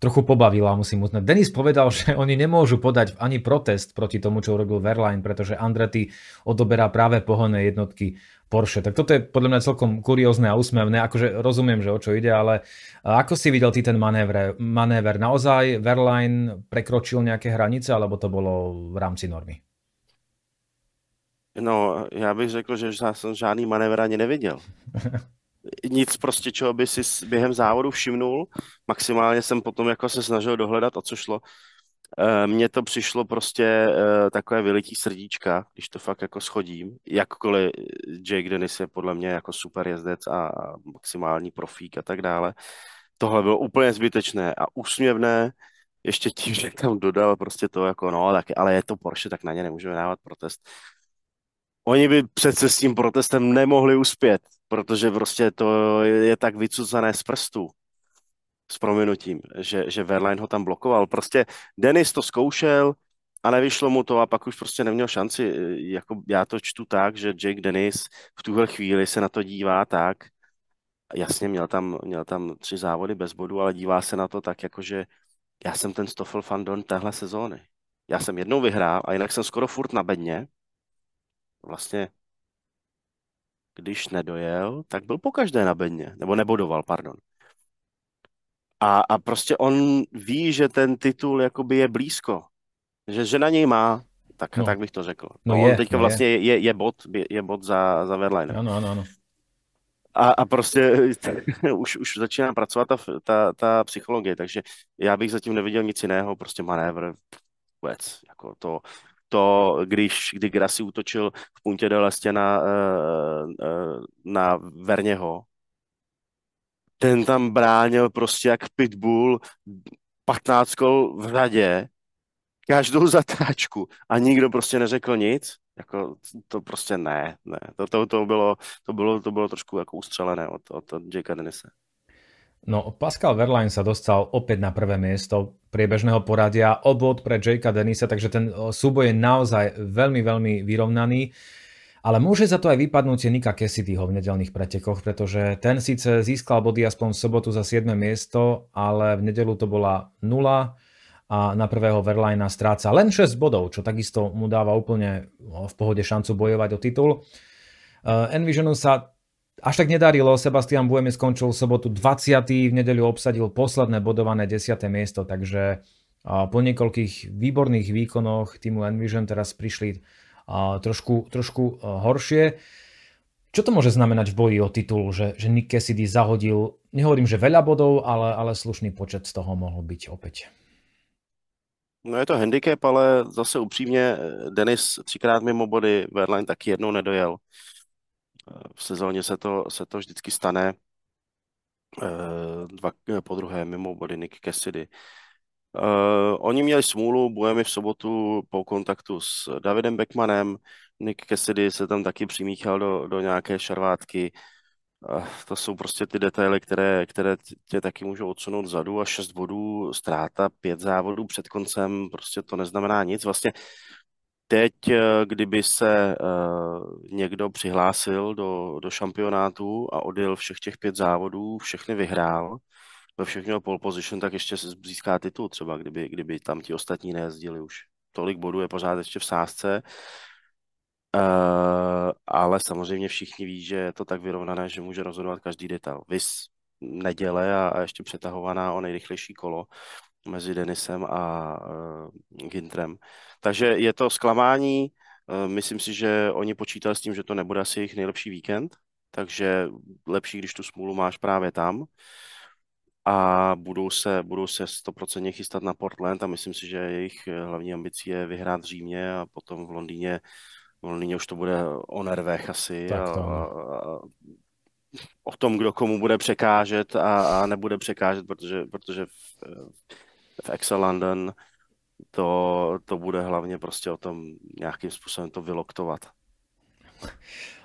trochu pobavila, musím uznať. Denis povedal, že oni nemôžu podať ani protest proti tomu, čo urobil Verline, pretože Andretti odoberá práve pohonné jednotky Porsche. Tak toto je podľa mňa celkom kuriózne a úsmevné. Akože rozumiem, že o čo ide, ale ako si videl ty ten manéver? manéver? Naozaj Verline prekročil nejaké hranice, alebo to bolo v rámci normy? No, já bych řekl, že já jsem žádný manévr ani neviděl. nic prostě, čeho by si během závodu všimnul. Maximálně jsem potom jako se snažil dohledat, o co šlo. E, mně to přišlo prostě e, takové vylití srdíčka, když to fakt jako schodím. Jakkoliv Jake Dennis je podle mě jako super jezdec a maximální profík a tak dále. Tohle bylo úplně zbytečné a úsměvné, ještě tím, že tam dodal prostě to jako no, tak, ale je to Porsche, tak na ně nemůžeme dávat protest. Oni by přece s tím protestem nemohli uspět protože prostě to je tak vycucané z prstů s prominutím, že, že Verline ho tam blokoval. Prostě Denis to zkoušel a nevyšlo mu to a pak už prostě neměl šanci. Jako já to čtu tak, že Jake Dennis v tuhle chvíli se na to dívá tak, jasně měl tam, měl tam tři závody bez bodu, ale dívá se na to tak, jako že já jsem ten Stoffel Fandon téhle sezóny. Já jsem jednou vyhrál a jinak jsem skoro furt na bedně. Vlastně když nedojel, tak byl po každé na bedně, nebo nebodoval, pardon. A, a prostě on ví, že ten titul jakoby je blízko, že, že na něj má, tak, no. tak bych to řekl. No, no je, on teďka no vlastně je. Je, je bod, je, je bod za, za Verlaine. Ano, ano, ano. A, a prostě už, už začíná pracovat ta, ta, ta psychologie, takže já bych zatím neviděl nic jiného, prostě manévr, vůbec, jako to, to, když, kdy Grassi útočil v Puntě de Lestě na, eh, eh, na Verněho, ten tam bránil prostě jak pitbull 15 kol v řadě, každou zatáčku a nikdo prostě neřekl nic, jako to prostě ne, ne. To, to, to, bylo, to, bylo, to bylo trošku jako ustřelené od, od, od Jakea Denise. No, Pascal Verlaine sa dostal opäť na prvé miesto priebežného poradia, obvod pre Jakea Denisa, takže ten súboj je naozaj veľmi, veľmi vyrovnaný. Ale môže za to aj vypadnutie Nika Cassidyho v nedelných pretekoch, pretože ten síce získal body aspoň v sobotu za 7. miesto, ale v nedelu to bola 0 a na prvého Verlina stráca len 6 bodov, čo takisto mu dáva úplne v pohode šancu bojovať o titul. Uh, Envisionu sa až tak nedarilo, Sebastian Buemi skončil sobotu 20. v nedeľu obsadil posledné bodované 10. miesto, takže po niekoľkých výborných výkonoch týmu Envision teraz prišli trošku, trošku horšie. Čo to môže znamenať v boji o titul, že, že Nick Cassidy zahodil, nehovorím, že veľa bodov, ale, ale slušný počet z toho mohl byť opäť. No je to handicap, ale zase upřímně Denis třikrát mimo body, Verline taky jednou nedojel. V sezóně se to, se to vždycky stane. Dva po druhé mimo body Nick Cassidy. Uh, oni měli smůlu, Bujemi v sobotu po kontaktu s Davidem Beckmanem, Nick Cassidy se tam taky přimíchal do, do nějaké šarvátky. To jsou prostě ty detaily, které, které tě taky můžou odsunout zadu a šest bodů, ztráta, pět závodů před koncem, prostě to neznamená nic. Vlastně teď, eh, kdyby se uh, někdo přihlásil do, do šampionátu a odjel všech těch pět závodů, všechny vyhrál, ve všech měl pole position, tak ještě získá titul třeba, kdyby, kdyby tam ti ostatní nejezdili už. Tolik bodů je pořád ještě v sázce, uh, ale samozřejmě všichni ví, že je to tak vyrovnané, že může rozhodovat každý detail. Vys neděle a, a ještě přetahovaná o nejrychlejší kolo mezi Denisem a uh, Gintrem. Takže je to zklamání, uh, myslím si, že oni počítali s tím, že to nebude asi jejich nejlepší víkend, takže lepší, když tu smůlu máš právě tam. A budou se, budou se stoprocentně chystat na Portland a myslím si, že jejich hlavní ambicí je vyhrát v Římě a potom v Londýně. V Londýně už to bude o nervech asi a, a, a o tom, kdo komu bude překážet a, a nebude překážet, protože, protože v, v Excel London to, to bude hlavně prostě o tom nějakým způsobem to vyloktovat.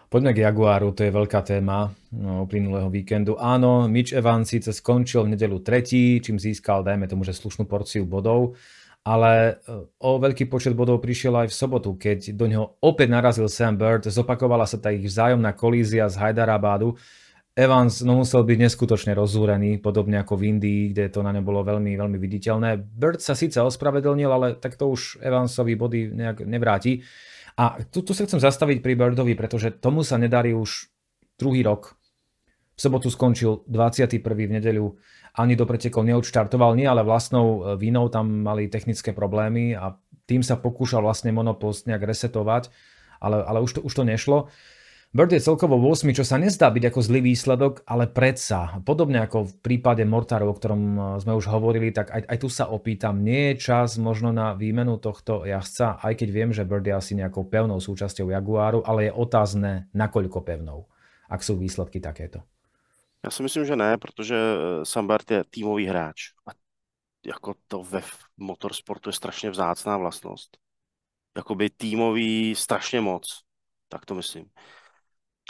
Poďme k Jaguaru, to je veľká téma no, víkendu. Áno, Mitch Evans síce skončil v nedelu tretí, čím získal, dajme tomu, že slušnú porciu bodov, ale e, o veľký počet bodov prišiel aj v sobotu, keď do neho opäť narazil Sam Bird, zopakovala sa tá ich vzájomná kolízia z Hyderabadu. Evans no, musel byť neskutočne rozúrený, podobne ako v Indii, kde to na ne bolo veľmi, veľmi viditeľné. Bird sa síce ospravedlnil, ale tak to už Evansovi body nejak nevráti. A tu, tu sa chcem zastaviť pri Birdovi, pretože tomu sa nedarí už druhý rok. V sobotu skončil 21. v nedeľu, ani do pretekov neodštartoval, nie ale vlastnou e, vinou, tam mali technické problémy a tým sa pokúšal vlastne monopost nejak resetovať, ale, ale už, to, už to nešlo. Bird je celkovo 8, čo sa nezdá byť ako zlý výsledok, ale predsa, podobne ako v prípade Mortaru, o ktorom e, sme už hovorili, tak aj, aj tu sa opýtam, nie je čas možno na výmenu tohto jazdca, aj keď viem, že Bird je asi nejakou pevnou súčasťou Jaguaru, ale je otázne, nakoľko pevnou, ak sú výsledky takéto. Já si myslím, že ne, protože e, Sambart je týmový hráč a jako to ve motorsportu je strašně vzácná vlastnost. Jakoby týmový strašně moc, tak to myslím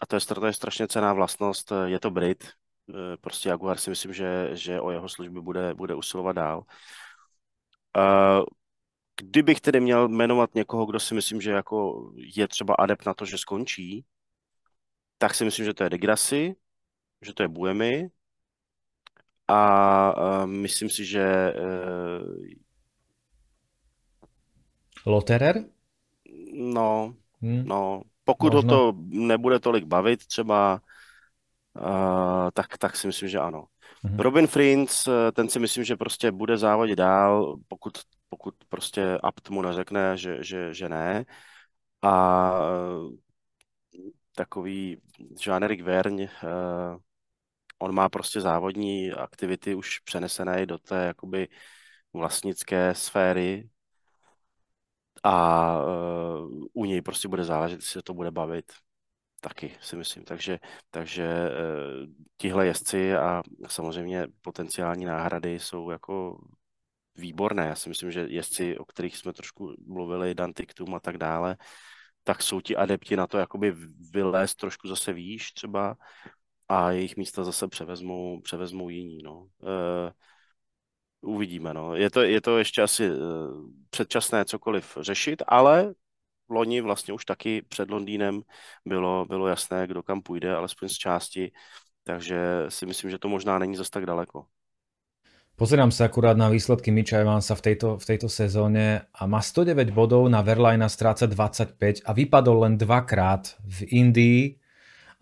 a to je, to je strašně cená vlastnost, je to Brit, eh, prostě Jaguar si myslím, že, že o jeho služby bude, bude usilovat dál. Kdybych tedy měl jmenovat někoho, kdo si myslím, že jako je třeba adept na to, že skončí, tak si myslím, že to je Degrassi, že to je Buemi a, myslím si, že Loterer? No, hmm. no, pokud Možno. ho to nebude tolik bavit třeba, uh, tak, tak si myslím, že ano. Mhm. Robin Frins, eh, ten si myslím, že prostě bude závodit dál, pokud, pokud prostě Apt mu neřekne, že, že, že ne. A uh, takový Jean-Éric Vergne, uh, on má prostě závodní aktivity už přenesené do té jakoby vlastnické sféry, a uh, u něj prostě bude záležet, jestli se to bude bavit. Taky si myslím. Takže, takže uh, tihle jezdci a samozřejmě potenciální náhrady jsou jako výborné. Já si myslím, že jezdci, o kterých jsme trošku mluvili, Dantiktum a tak dále, tak jsou ti adepti na to jakoby vylézt trošku zase výš třeba a jejich místa zase převezmou, převezmou jiní. No. Uh, uvidíme. No. Je, to, je to ještě asi uh, předčasné cokoliv řešit, ale loni vlastně už taky před Londýnem bylo, bylo jasné, kdo kam půjde, alespoň z části, takže si myslím, že to možná není zas tak daleko. Pozerám sa akurát na výsledky Mitcha Evansa v tejto, v tejto sezóne a má 109 bodov, na Verlina stráca 25 a vypadol len dvakrát v Indii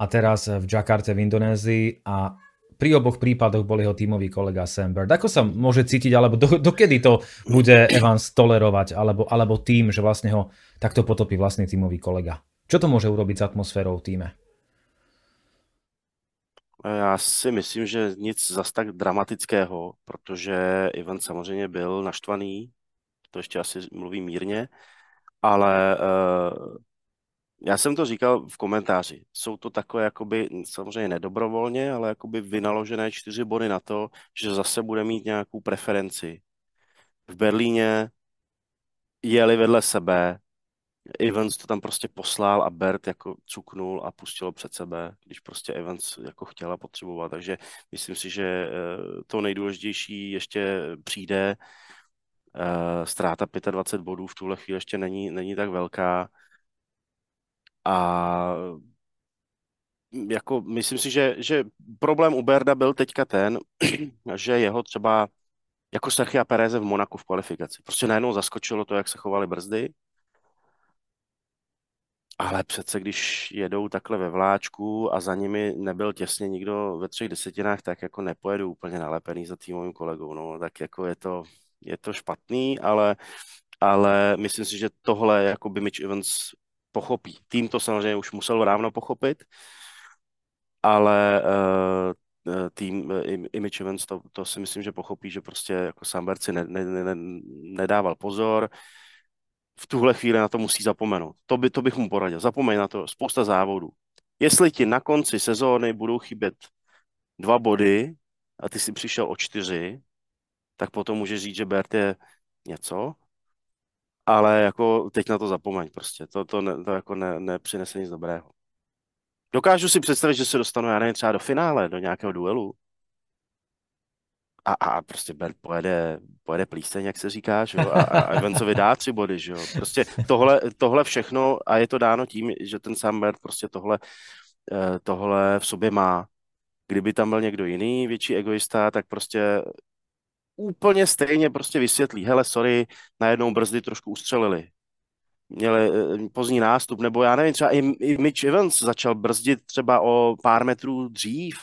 a teraz v Jakarte v Indonézii a pri oboch prípadoch bol jeho tímový kolega Sam Bird. Ako sa môže cítiť, alebo do, dokedy to bude Evans tolerovať, alebo, alebo tým, že vlastne ho takto potopí vlastný tímový kolega? Čo to môže urobiť s atmosférou v týme? Já si myslím, že nic zas tak dramatického, protože Ivan samozřejmě byl naštvaný, to ještě asi mluví mírně, ale uh, já jsem to říkal v komentáři. Jsou to takové jakoby, samozřejmě nedobrovolně, ale jakoby vynaložené čtyři body na to, že zase bude mít nějakou preferenci. V Berlíně jeli vedle sebe, Evans to tam prostě poslal a Bert jako cuknul a pustil před sebe, když prostě Evans jako chtěl a potřeboval. Takže myslím si, že eh, to nejdůležitější ještě přijde. Eh, ztráta 25 bodů v tuhle chvíli ještě není, není tak velká. A jako myslím si, že, že problém u Berda byl teďka ten, že jeho třeba jako Sergio Perez v Monaku v kvalifikaci. Prostě najednou zaskočilo to, jak se chovaly brzdy ale přece, když jedou takhle ve vláčku a za nimi nebyl těsně nikdo ve třech desetinách, tak jako nepojedu úplně nalepený za týmovým kolegou. No, tak jako je to, je to špatný, ale, ale myslím si, že tohle jako by Mitch Evans pochopí. Tým to samozřejmě už musel rávno pochopit, ale uh, tým i, i Mitch Evans to, to si myslím, že pochopí, že prostě jako Samberci ne, ne, ne, nedával pozor, v tuhle chvíli na to musí zapomenout. To, by, to bych mu poradil. Zapomeň na to. Spousta závodů. Jestli ti na konci sezóny budou chybět dva body a ty si přišel o čtyři, tak potom můžeš říct, že Bert je něco, ale jako teď na to zapomeň prostě. To, to, ne, to jako ne, nepřinese nic dobrého. Dokážu si představit, že se dostanu, já nevím, třeba do finále, do nějakého duelu a, a prostě Bert pojede, pojede plíseň, jak se říká, že jo? A, a Evansovi dá tři body, že jo? Prostě tohle, tohle všechno a je to dáno tím, že ten sám Bert prostě tohle, eh, tohle v sobě má. Kdyby tam byl někdo jiný, větší egoista, tak prostě úplně stejně prostě vysvětlí, hele, sorry, najednou brzdy trošku ustřelili. Měli eh, pozdní nástup, nebo já nevím, třeba i, i Mitch Evans začal brzdit třeba o pár metrů dřív,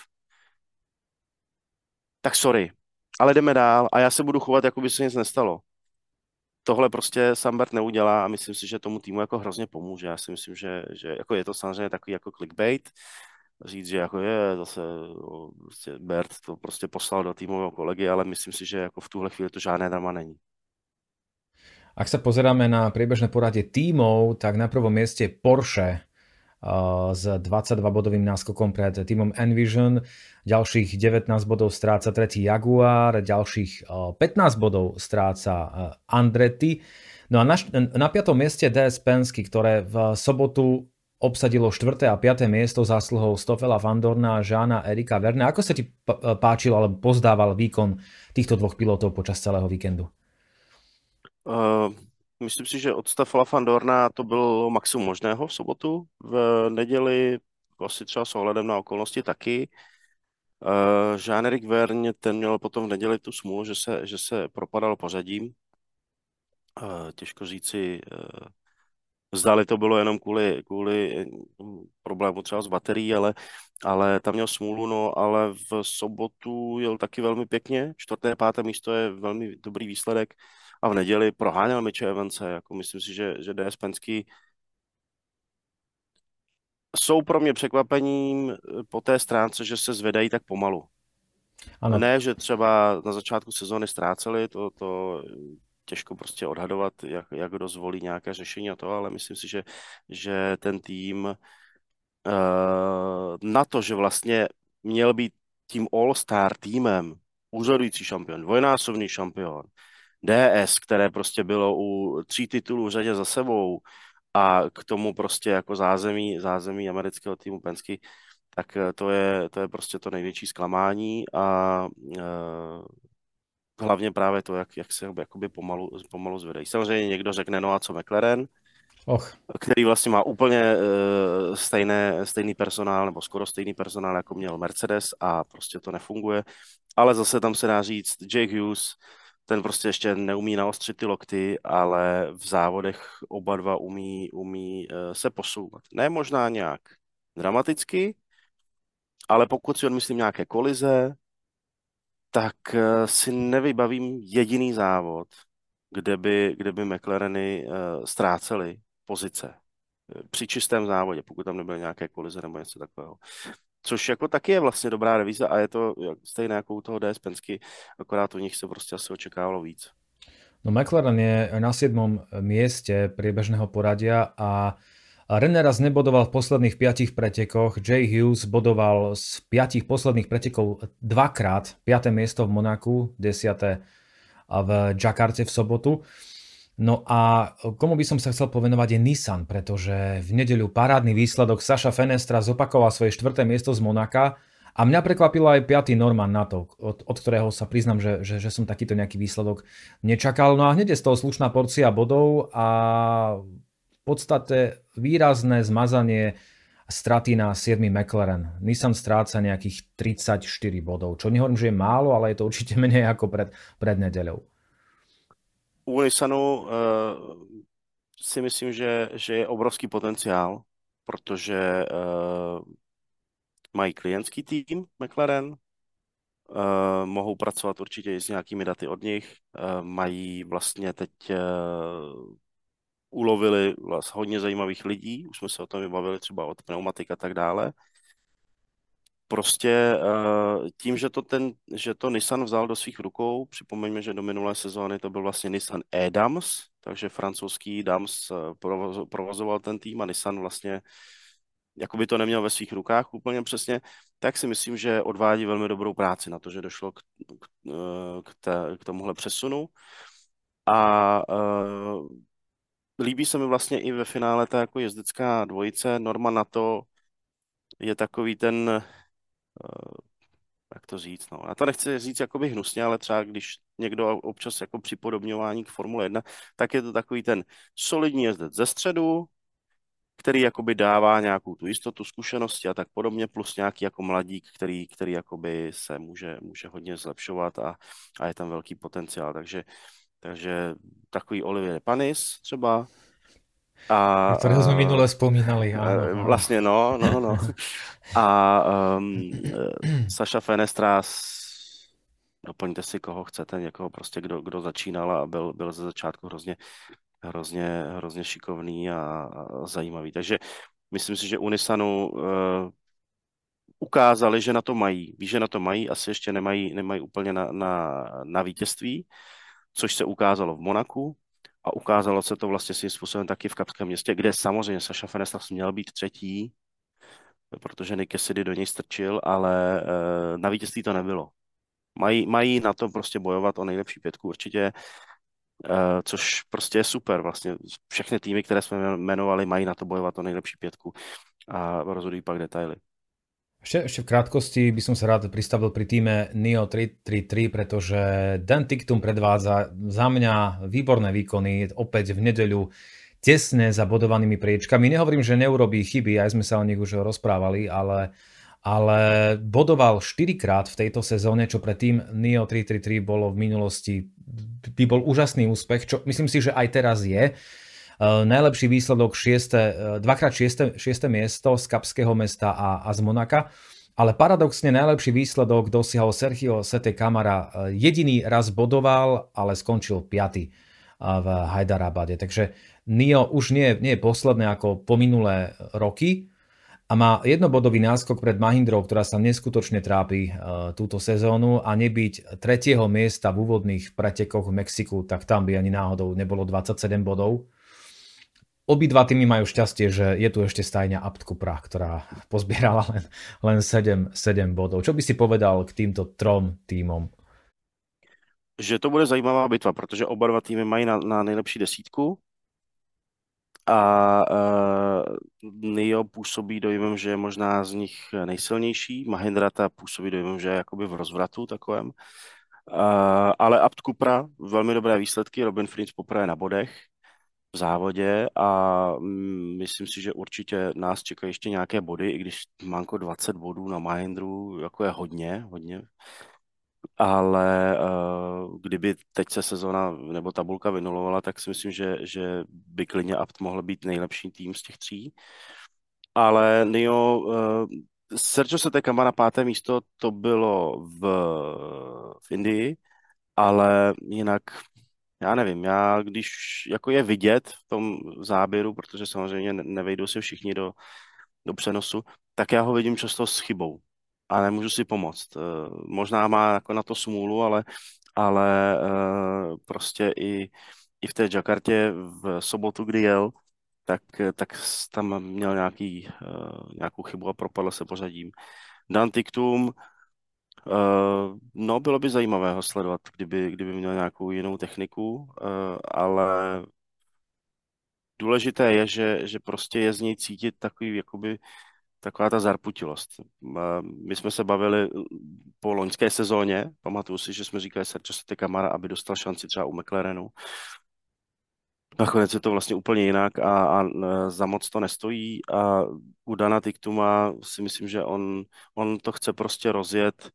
tak sorry, ale jdeme dál a já se budu chovat, jako by se nic nestalo. Tohle prostě Sambert neudělá a myslím si, že tomu týmu jako hrozně pomůže. Já si myslím, že, že jako je to samozřejmě takový jako clickbait, říct, že jako je zase prostě Bert to prostě poslal do týmového kolegy, ale myslím si, že jako v tuhle chvíli to žádné drama není. Ak sa pozeráme na priebežné poradie tímov, tak na prvom mieste Porsche s 22-bodovým náskokom pred týmom Envision. Ďalších 19 bodov stráca tretí Jaguar, ďalších 15 bodov stráca Andretti. No a na, na 5. mieste DS Pensky, ktoré v sobotu obsadilo 4. a 5. miesto zásluhou Stofela Vandorna a Žána Erika Verne. Ako sa ti páčil alebo pozdával výkon týchto dvoch pilotov počas celého víkendu? Uh, Myslím si, že od Stefala Fandorna to bylo maximum možného v sobotu. V neděli asi třeba s ohledem na okolnosti taky. Uh, Jean-Éric Vergne, ten měl potom v neděli tu smůlu, že se, že se propadal pořadím. Uh, těžko říci, uh, zdali to bylo jenom kvůli, kvůli problému třeba s baterií, ale, ale tam měl smůlu, no, ale v sobotu jel taky velmi pěkně. Čtvrté, páté místo je velmi dobrý výsledek a v neděli proháněl Mitche Evance. Jako myslím si, že, že DS Penský jsou pro mě překvapením po té stránce, že se zvedají tak pomalu. Ano. Ne, že třeba na začátku sezóny ztráceli, to, to těžko prostě odhadovat, jak, jak kdo nějaké řešení a to, ale myslím si, že, že ten tým uh, na to, že vlastně měl být tím all-star týmem, úřadující šampion, dvojnásobný šampion, DS, které prostě bylo u tří titulů v řadě za sebou a k tomu prostě jako zázemí, zázemí amerického týmu Pensky, tak eh, to je, to je prostě to největší zklamání a uh, hlavně právě to, jak, jak se jakoby pomalu, pomalu zvedají. Samozřejmě někdo řekne, no a co McLaren, Och. který vlastně má úplně uh, stejné, stejný personál, nebo skoro stejný personál, jako měl Mercedes a prostě to nefunguje. Ale zase tam se dá říct, Jake Hughes, ten prostě ještě neumí naostřit ty lokty, ale v závodech oba dva umí, umí uh, se posouvat. Ne možná nějak dramaticky, ale pokud si odmyslím nějaké kolize, tak uh, si nevybavím jediný závod, kde by, kde by McLareny uh, ztrácely pozice při čistém závodě, pokud tam nebyly nějaké kolize nebo něco takového. Což jako taky je vlastně dobrá revize a je to stejné jako u toho DS Pensky, akorát u nich se prostě asi očekávalo víc. No McLaren je na 7. mieste priebežného poradia a René raz nebodoval v posledných piatich pretekoch, Jay Hughes bodoval z piatich posledných pretekov dvakrát, 5. miesto v Monaku, 10. v Jakarte v sobotu. No a komu by som sa chcel povenovať je Nissan, pretože v nedeľu parádny výsledok Saša Fenestra zopakoval svoje štvrté miesto z Monaka a mňa prekvapilo aj 5. Norman na od, od ktorého sa priznam, že, že, že som takýto nejaký výsledok nečakal. No a hneď je z toho slušná porcia bodov a podstate výrazné zmazanie straty na 7. McLaren. Nissan stráca nejakých 34 bodov, čo nehovorím, že je málo, ale je to určite menej ako pred, pred nedeľou u Nissanu uh, si myslím, že, že je obrovský potenciál, protože uh, mají klientský tým McLaren, uh, mohou pracovat určitě i s nějakými daty od nich, uh, mají vlastně teď uh, ulovili vlastně hodně zajímavých lidí, už jsme se o tom bavili třeba od pneumatik a tak dále prostě uh, tím, že to, ten, že to Nissan vzal do svých rukou, připomeňme, že do minulé sezóny to byl vlastně Nissan E-Dams, takže francouzský Dams eh, provozoval ten tým a Nissan vlastně jako by to neměl ve svých rukách úplně přesně, tak si myslím, že odvádí velmi dobrou práci na to, že došlo k, k, eh, k, te, k tomuhle přesunu. A líbí se mi vlastně i ve finále ta jako jezdecká dvojice. Norma na to je takový ten, Eh, jak to říct, no. Já to nechci říct jakoby hnusně, ale třeba když někdo občas jako připodobňování k Formule 1, tak je to takový ten solidní jezdec ze středu, který jakoby dává nějakou tu jistotu, zkušenosti a tak podobně, plus nějaký jako mladík, který, který jakoby se může, může hodně zlepšovat a, a je tam velký potenciál. Takže, takže takový Olivier Panis třeba, a, ktorého sme minule spomínali. Áno, Vlastne, no, no, no. A um, Saša Fenestra, doplňte si, koho chcete, někoho prostě, kdo, kdo začínal a byl, byl ze začátku hrozně, hrozně, hrozně šikovný a, a zajímavý. Takže myslím si, že Unisanu uh, ukázali, že na to mají. Ví, že na to mají, asi ještě nemají, nemají úplně na, na, na vítězství, což se ukázalo v Monaku, a ukázalo se to vlastně svým způsobem taky v Kapském městě, kde samozřejmě Saša Fenestas měl být třetí, protože Nick Cassidy do něj strčil, ale e, na vítězství to nebylo. Mají, mají na to prostě bojovat o nejlepší pětku určitě, e, což prostě je super. Vlastně všechny týmy, které jsme jmenovali, mají na to bojovat o nejlepší pětku a rozhodují pak detaily. Ešte, ešte v krátkosti by som sa rád pristavil pri týme NIO 333, pretože Dan Tiktum predvádza za mňa výborné výkony opäť v nedeľu tesne za bodovanými priečkami. Nehovorím, že neurobí chyby, aj sme sa o nich už rozprávali, ale, ale bodoval 4 krát v tejto sezóne, čo pre tým NIO 333 bolo v minulosti by bol úžasný úspech, čo myslím si, že aj teraz je. Eh, najlepší výsledok 6, eh, dvakrát 6, 6 miesto z Kapského mesta a, a z Monaka. Ale paradoxne najlepší výsledok dosiahol Sergio Sete Kamara. Eh, jediný raz bodoval, ale skončil 5. v Hyderabade. Takže Nio už nie, nie je posledné ako po minulé roky a má jednobodový náskok pred Mahindrou, ktorá sa neskutočne trápi túto sezónu a nebyť tretieho miesta v úvodných pretekoch v Mexiku, tak tam by ani náhodou nebolo 27 bodov Obidva týmy majú šťastie, že je tu ešte stajňa Apt Cupra, ktorá pozbierala len, len 7, 7 bodov. Čo by si povedal k týmto trom týmom? Že to bude zajímavá bitva, protože oba dva týmy mají na, na nejlepší desítku a uh, Nio působí dojmem, že je možná z nich nejsilnější, Mahendrata působí dojmem, že je jakoby v rozvratu takovém. Uh, ale Apt Cupra, velmi dobré výsledky, Robin Fritz poprvé na bodech, v závodě a mm, myslím si, že určitě nás čekají ještě nějaké body, i když Manko 20 bodů na Mahindru, jako je hodně, hodně. Ale uh, kdyby teď se sezona nebo tabulka vynulovala, tak si myslím, že, že by klidně Apt mohl být nejlepší tým z těch tří. Ale Nio, uh, Sergio se té na páté místo, to bylo v, v Indii, ale jinak já nevím, já když jako je vidět v tom záběru, protože samozřejmě nevejdou se všichni do, do přenosu, tak já ho vidím často s chybou a nemůžu si pomoct. Eh, možná má jako na to smůlu, ale, ale eh, prostě i, i v té Jakartě v sobotu, kdy jel, tak, tak tam měl nějaký, eh, nějakou chybu a propadl se pořadím. Dan Tiktum, Uh, no, bylo by zajímavé ho sledovat, kdyby, kdyby měl nějakou jinou techniku, uh, ale důležité je, že, že prostě je z něj cítit takový, jakoby, taková ta zarputilost. Uh, my jsme se bavili po loňské sezóně, pamatuju si, že jsme říkali Sergio Sete Kamara, aby dostal šanci třeba u McLarenu. Nakonec je to vlastně úplně jinak a, a za moc to nestojí a u Dana Tiktuma si myslím, že on, on to chce prostě rozjet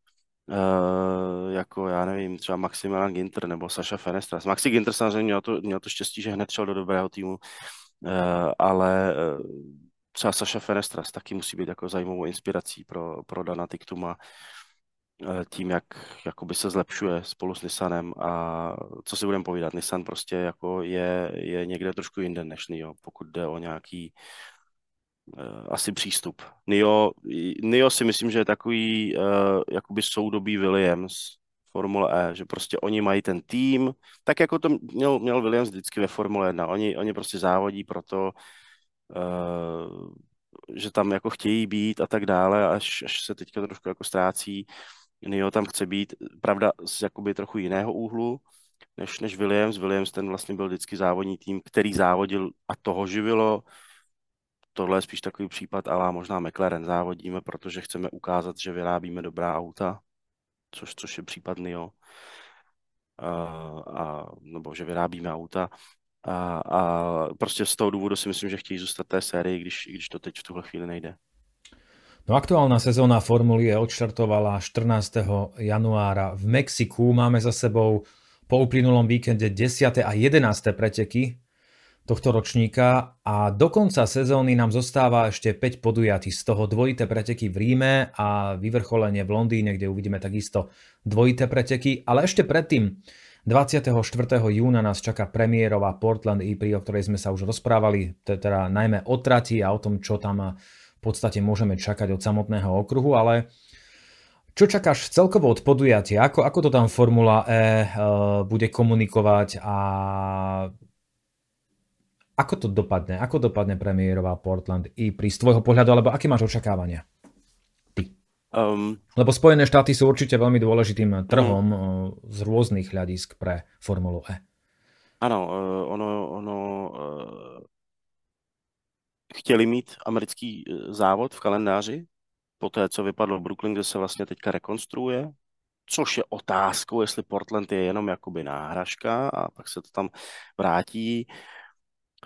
Uh, jako já nevím, třeba Maximilian Ginter nebo Saša Fenestras. Maxi Ginter samozřejmě měl to, měl to štěstí, že hned šel do dobrého týmu, uh, ale uh, třeba Saša Fenestras taky musí být jako zajímavou inspirací pro, pro Dana Tiktuma tím, jak jakoby se zlepšuje spolu s Nissanem a co si budeme povídat, Nissan prostě jako je, je někde trošku jinde než Nio, pokud jde o nějaký Eh, asi přístup. Nio, Nio si myslím, že je takový uh, jakoby soudobý Williams Formule E, že prostě oni mají ten tým, tak jako to měl, měl Williams vždycky ve Formule 1. Oni, oni prostě závodí proto, uh, že tam jako chtějí být a tak dále, až, až se teďka trošku jako ztrácí. Nio tam chce být, pravda, z jakoby trochu jiného úhlu, než, než Williams. Williams ten vlastně byl vždycky závodní tým, který závodil a toho živilo tohle je spíš takový případ, ale možná McLaren závodíme, protože chceme ukázat, že vyrábíme dobrá auta, což, což je případ NIO, a, a, nebo že vyrábíme auta. A, a prostě z toho důvodu si myslím, že chtějí zůstat té sérii, když, když to teď v tuhle chvíli nejde. No aktuálna sezóna Formuly je odštartovala 14. januára v Mexiku. Máme za sebou po uplynulom víkende 10. a 11. preteky tohto ročníka a do konca sezóny nám zostáva ešte 5 podujatí, z toho dvojité preteky v Ríme a vyvrcholenie v Londýne, kde uvidíme takisto dvojité preteky, ale ešte predtým 24. júna nás čaká premiérová Portland EP, o ktorej sme sa už rozprávali, teda najmä o trati a o tom, čo tam v podstate môžeme čakať od samotného okruhu, ale čo čakáš celkovo od podujatia? Ako, ako to tam Formula E uh, bude komunikovať a ako to dopadne? Ako dopadne premiérová Portland i pri z tvojho pohľadu, alebo aké máš očakávania? Ty. Um, Lebo Spojené štáty sú určite veľmi dôležitým trhom um, z rôznych hľadisk pre Formulu E. Ano, uh, ono, ono uh, chtěli mít americký závod v kalendáři, po té, co vypadlo Brooklyn, kde se vlastně teďka rekonstruuje, což je otázkou, jestli Portland je jenom jakoby náhražka a pak se to tam vrátí.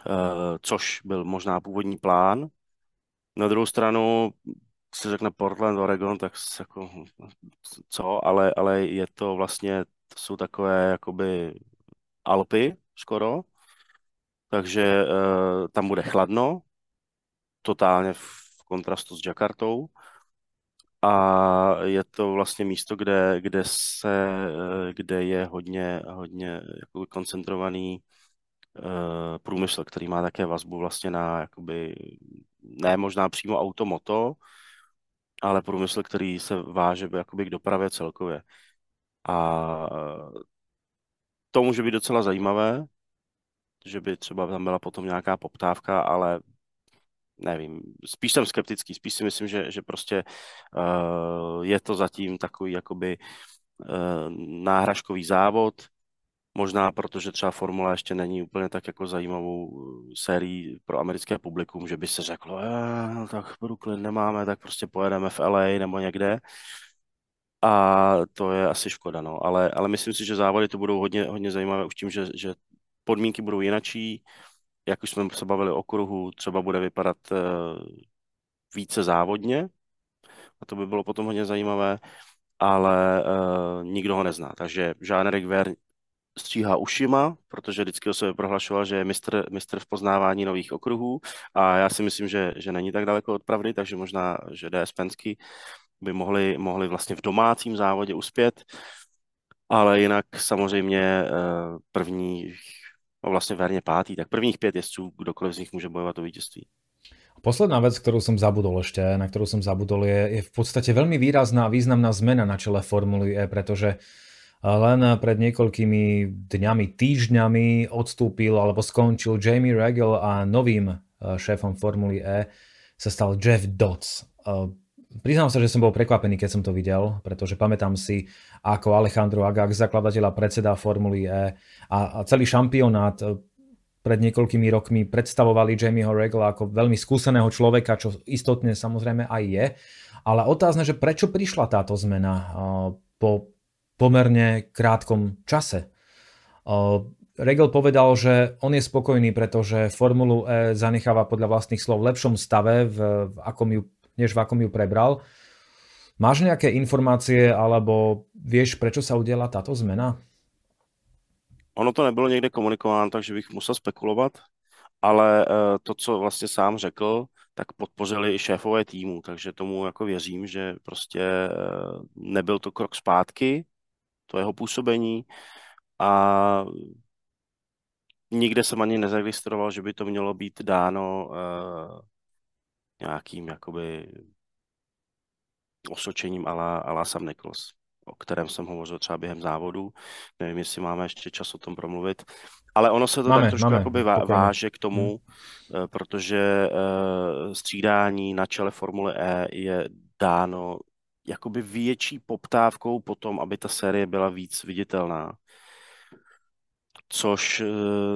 Eh, což byl možná původní plán. Na druhou stranu se řekne Portland, Oregon, tak jako, co, ale, ale je to vlastně, to jsou takové jakoby Alpy skoro, takže uh, tam bude chladno, totálně v kontrastu s Jakartou a je to vlastně místo, kde, kde se, eh, kde je hodně, hodně jako koncentrovaný průmysl, který má také vazbu vlastně na jakoby, ne možná přímo automoto, ale průmysl, který se váže jakoby k dopravě celkově. A to může být docela zajímavé, že by třeba tam byla potom nějaká poptávka, ale nevím, spíš jsem skeptický, spíš si myslím, že, že prostě uh, je to zatím takový jakoby uh, náhražkový závod, Možná protože třeba Formula ještě není úplně tak jako zajímavou eh, sérií pro americké publikum, že by se řeklo, eh, no tak Brooklyn nemáme, tak prostě pojedeme v LA nebo někde. A to je asi škoda, no. Ale, ale myslím si, že závody to budou hodně, hodně zajímavé už tím, že, že podmínky budou jinačí. jak už jsme se bavili o kruhu, třeba bude vypadat uh, více závodně, a to by bylo potom hodně zajímavé, ale uh, nikdo ho nezná. Takže Jean-Eric Ver stříhá ušima, protože vždycky o sebe prohlašoval, že je mistr, mistr v poznávání nových okruhů a já si myslím, že, že není tak daleko od pravdy, takže možná, že DS Pensky by mohli, mohli vlastně v domácím závodě uspět, ale jinak samozřejmě eh, první, no vlastně verně pátý, tak prvních pět jezdců, kdokoliv z nich může bojovat o vítězství. Posledná vec, ktorú som zabudol ešte, na ktorú som zabudol, je, je v podstate veľmi výrazná a významná zmena na čele Formuly E, pretože len pred niekoľkými dňami, týždňami odstúpil alebo skončil Jamie Regel a novým eh, šéfom Formuly E sa stal Jeff Dodds. Eh, priznám sa, že som bol prekvapený, keď som to videl, pretože pamätám si, ako Alejandro Agag, zakladateľ a predseda Formuly E a, celý šampionát eh, pred niekoľkými rokmi predstavovali Jamieho Regla ako veľmi skúseného človeka, čo istotne samozrejme aj je. Ale otázne, že prečo prišla táto zmena po pomerne krátkom čase. Regel povedal, že on je spokojný, pretože Formulu E zanecháva podľa vlastných slov v lepšom stave, v, v akom ju, než v akom ju prebral. Máš nejaké informácie alebo vieš, prečo sa udiela táto zmena? Ono to nebylo někde komunikováno, takže bych musel spekulovat, ale to, co vlastně sám řekl, tak podpořili i šéfové týmu, takže tomu jako věřím, že prostě nebyl to krok zpátky, to jeho působení a nikde jsem ani nezaregistroval, že by to mělo být dáno uh, nějakým jakoby osočením ala, ala Sam Nichols, o kterém jsem hovořil třeba během závodu. Nevím, jestli máme ještě čas o tom promluvit. Ale ono se to máme, tak trošku máme, jakoby vá, váže k tomu, hmm. protože uh, střídání na čele Formule E je dáno jakoby větší poptávkou po tom, aby ta série byla víc viditelná. Což eh,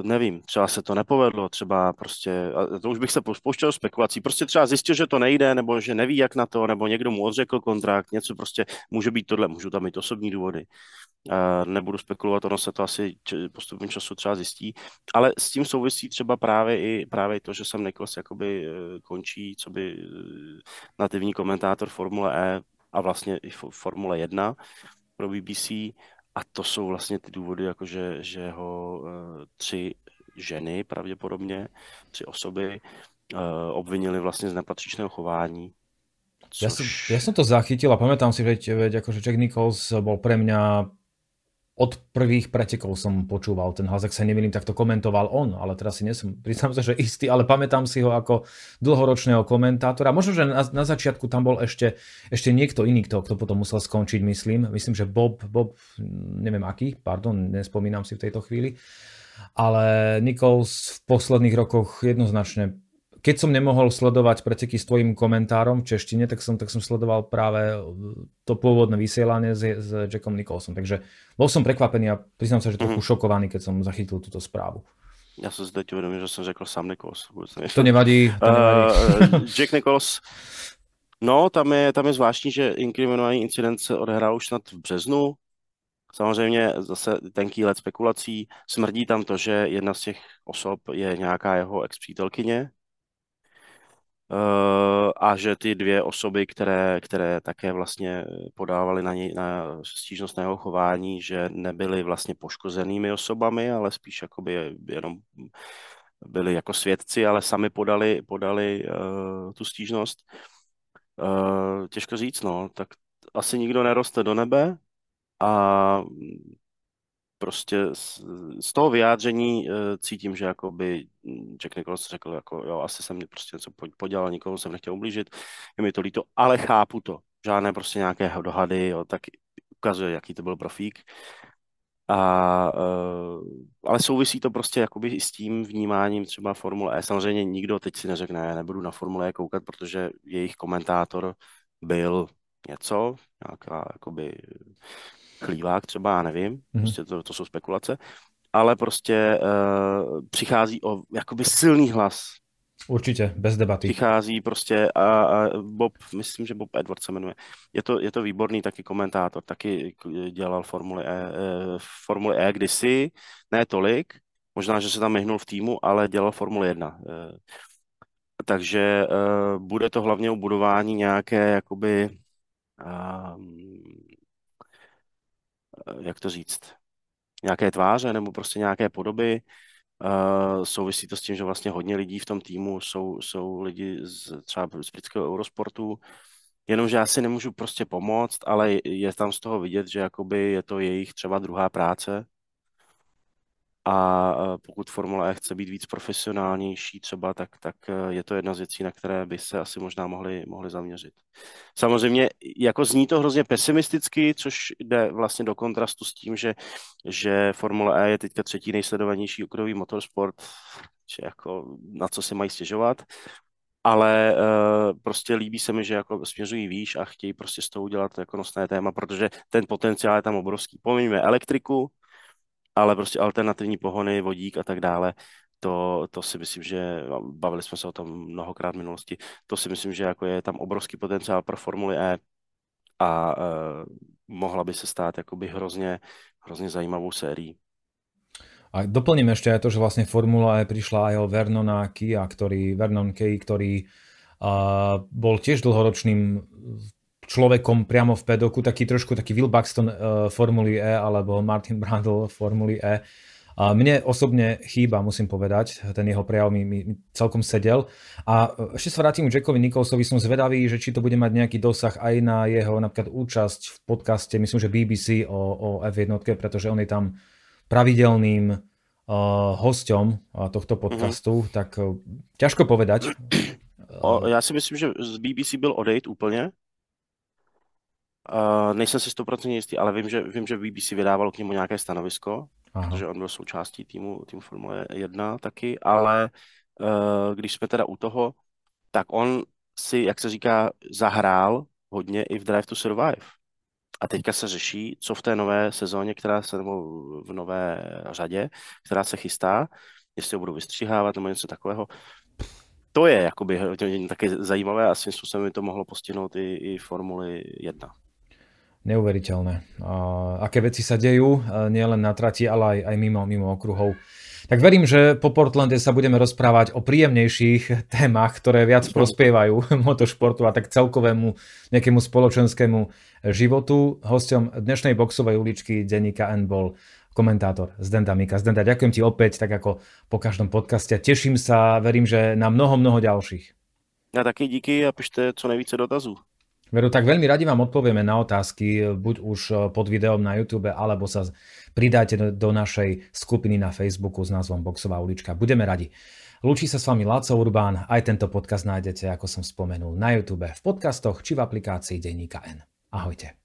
nevím, třeba se to nepovedlo, třeba prostě, to už bych se pouštěl spekulací, prostě třeba zjistil, že to nejde, nebo že neví jak na to, nebo někdo mu odřekl kontrakt, něco prostě, může být tohle, můžu tam mít osobní důvody. Nebudu spekulovat, ono se to asi postupem času třeba zjistí, ale s tím souvisí třeba právě i právě to, že jsem Nikos jakoby eh, končí, co by eh, nativní komentátor Formule E a vlastně i Formule 1 pro BBC a to jsou vlastně ty důvody, jakože že ho uh, tři ženy pravděpodobně, tři osoby uh, obvinili vlastně z nepatřičného chování. Což... Ja, som, ja som to zachytil a pamätám si, veď, veď akože Jack Nichols bol pre mňa od prvých pretekov som počúval ten hlas, ak sa nemýlim, tak to komentoval on, ale teraz si nesom, priznám sa, že istý, ale pamätám si ho ako dlhoročného komentátora. Možno, že na, na začiatku tam bol ešte, ešte niekto iný, kto, kto potom musel skončiť, myslím. Myslím, že Bob, Bob, neviem aký, pardon, nespomínam si v tejto chvíli. Ale Nichols v posledných rokoch jednoznačne keď som nemohol sledovať preteky s tvojim komentárom v češtine, tak som, tak som sledoval práve to pôvodné vysielanie s, s Jackom Nicholsom. Takže bol som prekvapený a priznám sa, že trochu mm-hmm. šokovaný, keď som zachytil túto správu. Já se zde uvědomil, že jsem řekl sám Nichols. To nevadí. To nevadí. Uh, Jack Nichols, no tam je, tam je zvláštní, že inkriminovaný incident se odehrál už snad v březnu. Samozřejmě zase tenký let spekulací. Smrdí tam to, že jedna z těch osob je nějaká jeho ex-přítelkyně, Eh, a že ty dvě osoby, které, které také vlastně podávaly na, něj, na stížnost na jeho chování, že nebyly vlastně poškozenými osobami, ale spíš jakoby jenom byli jako svědci, ale sami podali, podali uh, tu stížnost. Uh, těžko říct, no, tak asi nikdo neroste do nebe a prostě z, z toho vyjádření uh, cítím, že jako by Jack Nicholson řekl, jako jo, asi jsem prostě něco podělal, nikomu jsem nechtěl ublížit, je mi to líto, ale chápu to. Žádné prostě nějaké dohady, jo, tak ukazuje, jaký to byl profík. A, uh, ale souvisí to prostě jakoby s tím vnímáním třeba Formule E. Samozřejmě nikdo teď si neřekne, nebudu na Formule E koukat, protože jejich komentátor byl něco, nějaká jakoby chlívák třeba, já nevím, mm-hmm. prostě to, to jsou spekulace, ale prostě uh, přichází o jakoby silný hlas. Určitě, bez debaty. Přichází prostě a, a Bob, myslím, že Bob Edward se jmenuje. Je to, je to výborný taky komentátor, taky dělal Formule E, e, Formule E kdysi, ne tolik, Možná, že se tam myhnul v týmu, ale dělal Formule 1. Takže bude to hlavně o budování nějaké, jakoby, jak to říct, nějaké tváře nebo prostě nějaké podoby. Uh, souvisí to s tím, že vlastně hodně lidí v tom týmu jsou, jsou lidi z, třeba z britského Eurosportu, jenomže já si nemůžu prostě pomoct, ale je tam z toho vidět, že jakoby je to jejich třeba druhá práce, a pokud Formule E chce být víc profesionálnější třeba, tak, tak e, je to jedna z věcí, na které by se asi možná mohli, mohli zaměřit. Samozřejmě, jako zní to hrozně pesimisticky, což jde vlastně do kontrastu s tím, že, že Formule E je teďka třetí nejsledovanější okruhový motorsport, že jako na co se mají stěžovat, ale uh, prostě líbí se mi, že jako směřují výš a chtějí prostě z toho udělat jako nosné téma, protože ten potenciál je tam obrovský. Pomeňme elektriku, ale prostě alternativní pohony, vodík a tak dále, to, to si myslím, že bavili jsme se o tom mnohokrát v minulosti, to si myslím, že jako je tam obrovský potenciál pro Formuli E a uh, mohla by se stát jakoby hrozně, hrozně zajímavou sérií. A doplním ešte aj to, že vlastne Formula E prišla aj o Vernona Kia, ktorý, Vernon Key, ktorý uh, bol tiež dlhoročným človekom priamo v pedoku, taký trošku taký Will Buxton uh, Formuly E alebo Martin Brundle Formuly E. A mne osobne chýba, musím povedať, ten jeho prejav mi, mi, mi celkom sedel. A ešte sa vrátim k Jackovi Nicholsovi, som zvedavý, že či to bude mať nejaký dosah aj na jeho napríklad účasť v podcaste, myslím, že BBC o, o F1, pretože on je tam pravidelným uh, hosťom tohto podcastu, mm-hmm. tak uh, ťažko povedať. O, já si myslím, že z BBC byl odejít úplně, Uh, nejsem si stoprocentně jistý, ale vím, že, vím, že BBC vydávalo k němu nějaké stanovisko, Aha. protože on byl součástí týmu, týmu Formule 1 taky, ale uh, když jsme teda u toho, tak on si, jak se říká, zahrál hodně i v Drive to Survive. A teďka se řeší, co v té nové sezóně, která se, nebo v nové řadě, která se chystá, jestli ho budou vystřihávat nebo něco takového. To je jakoby taky zajímavé a svým způsobem by to mohlo postihnout i, i Formuli 1 neuveriteľné. Aké veci sa dejú, nielen na trati, ale aj, aj mimo, mimo okruhov. Tak verím, že po Portlande sa budeme rozprávať o príjemnejších témach, ktoré viac prospievajú motošportu a tak celkovému nejakému spoločenskému životu. Hostom dnešnej boxovej uličky denníka N bol komentátor Zdenda Mika. Zdenda, ďakujem ti opäť, tak ako po každom podcaste. Teším sa, verím, že na mnoho, mnoho ďalších. Ja taky díky a pište co nejvíce dotazů. Veru, tak veľmi radi vám odpovieme na otázky, buď už eh, pod videom na YouTube, alebo sa pridáte do, našej skupiny na Facebooku s názvom Boxová ulička. Budeme radi. Lúči sa s vami Láco Urbán, aj tento podcast nájdete, ako som spomenul, na YouTube, v podcastoch či v aplikácii Denníka N. Ahojte.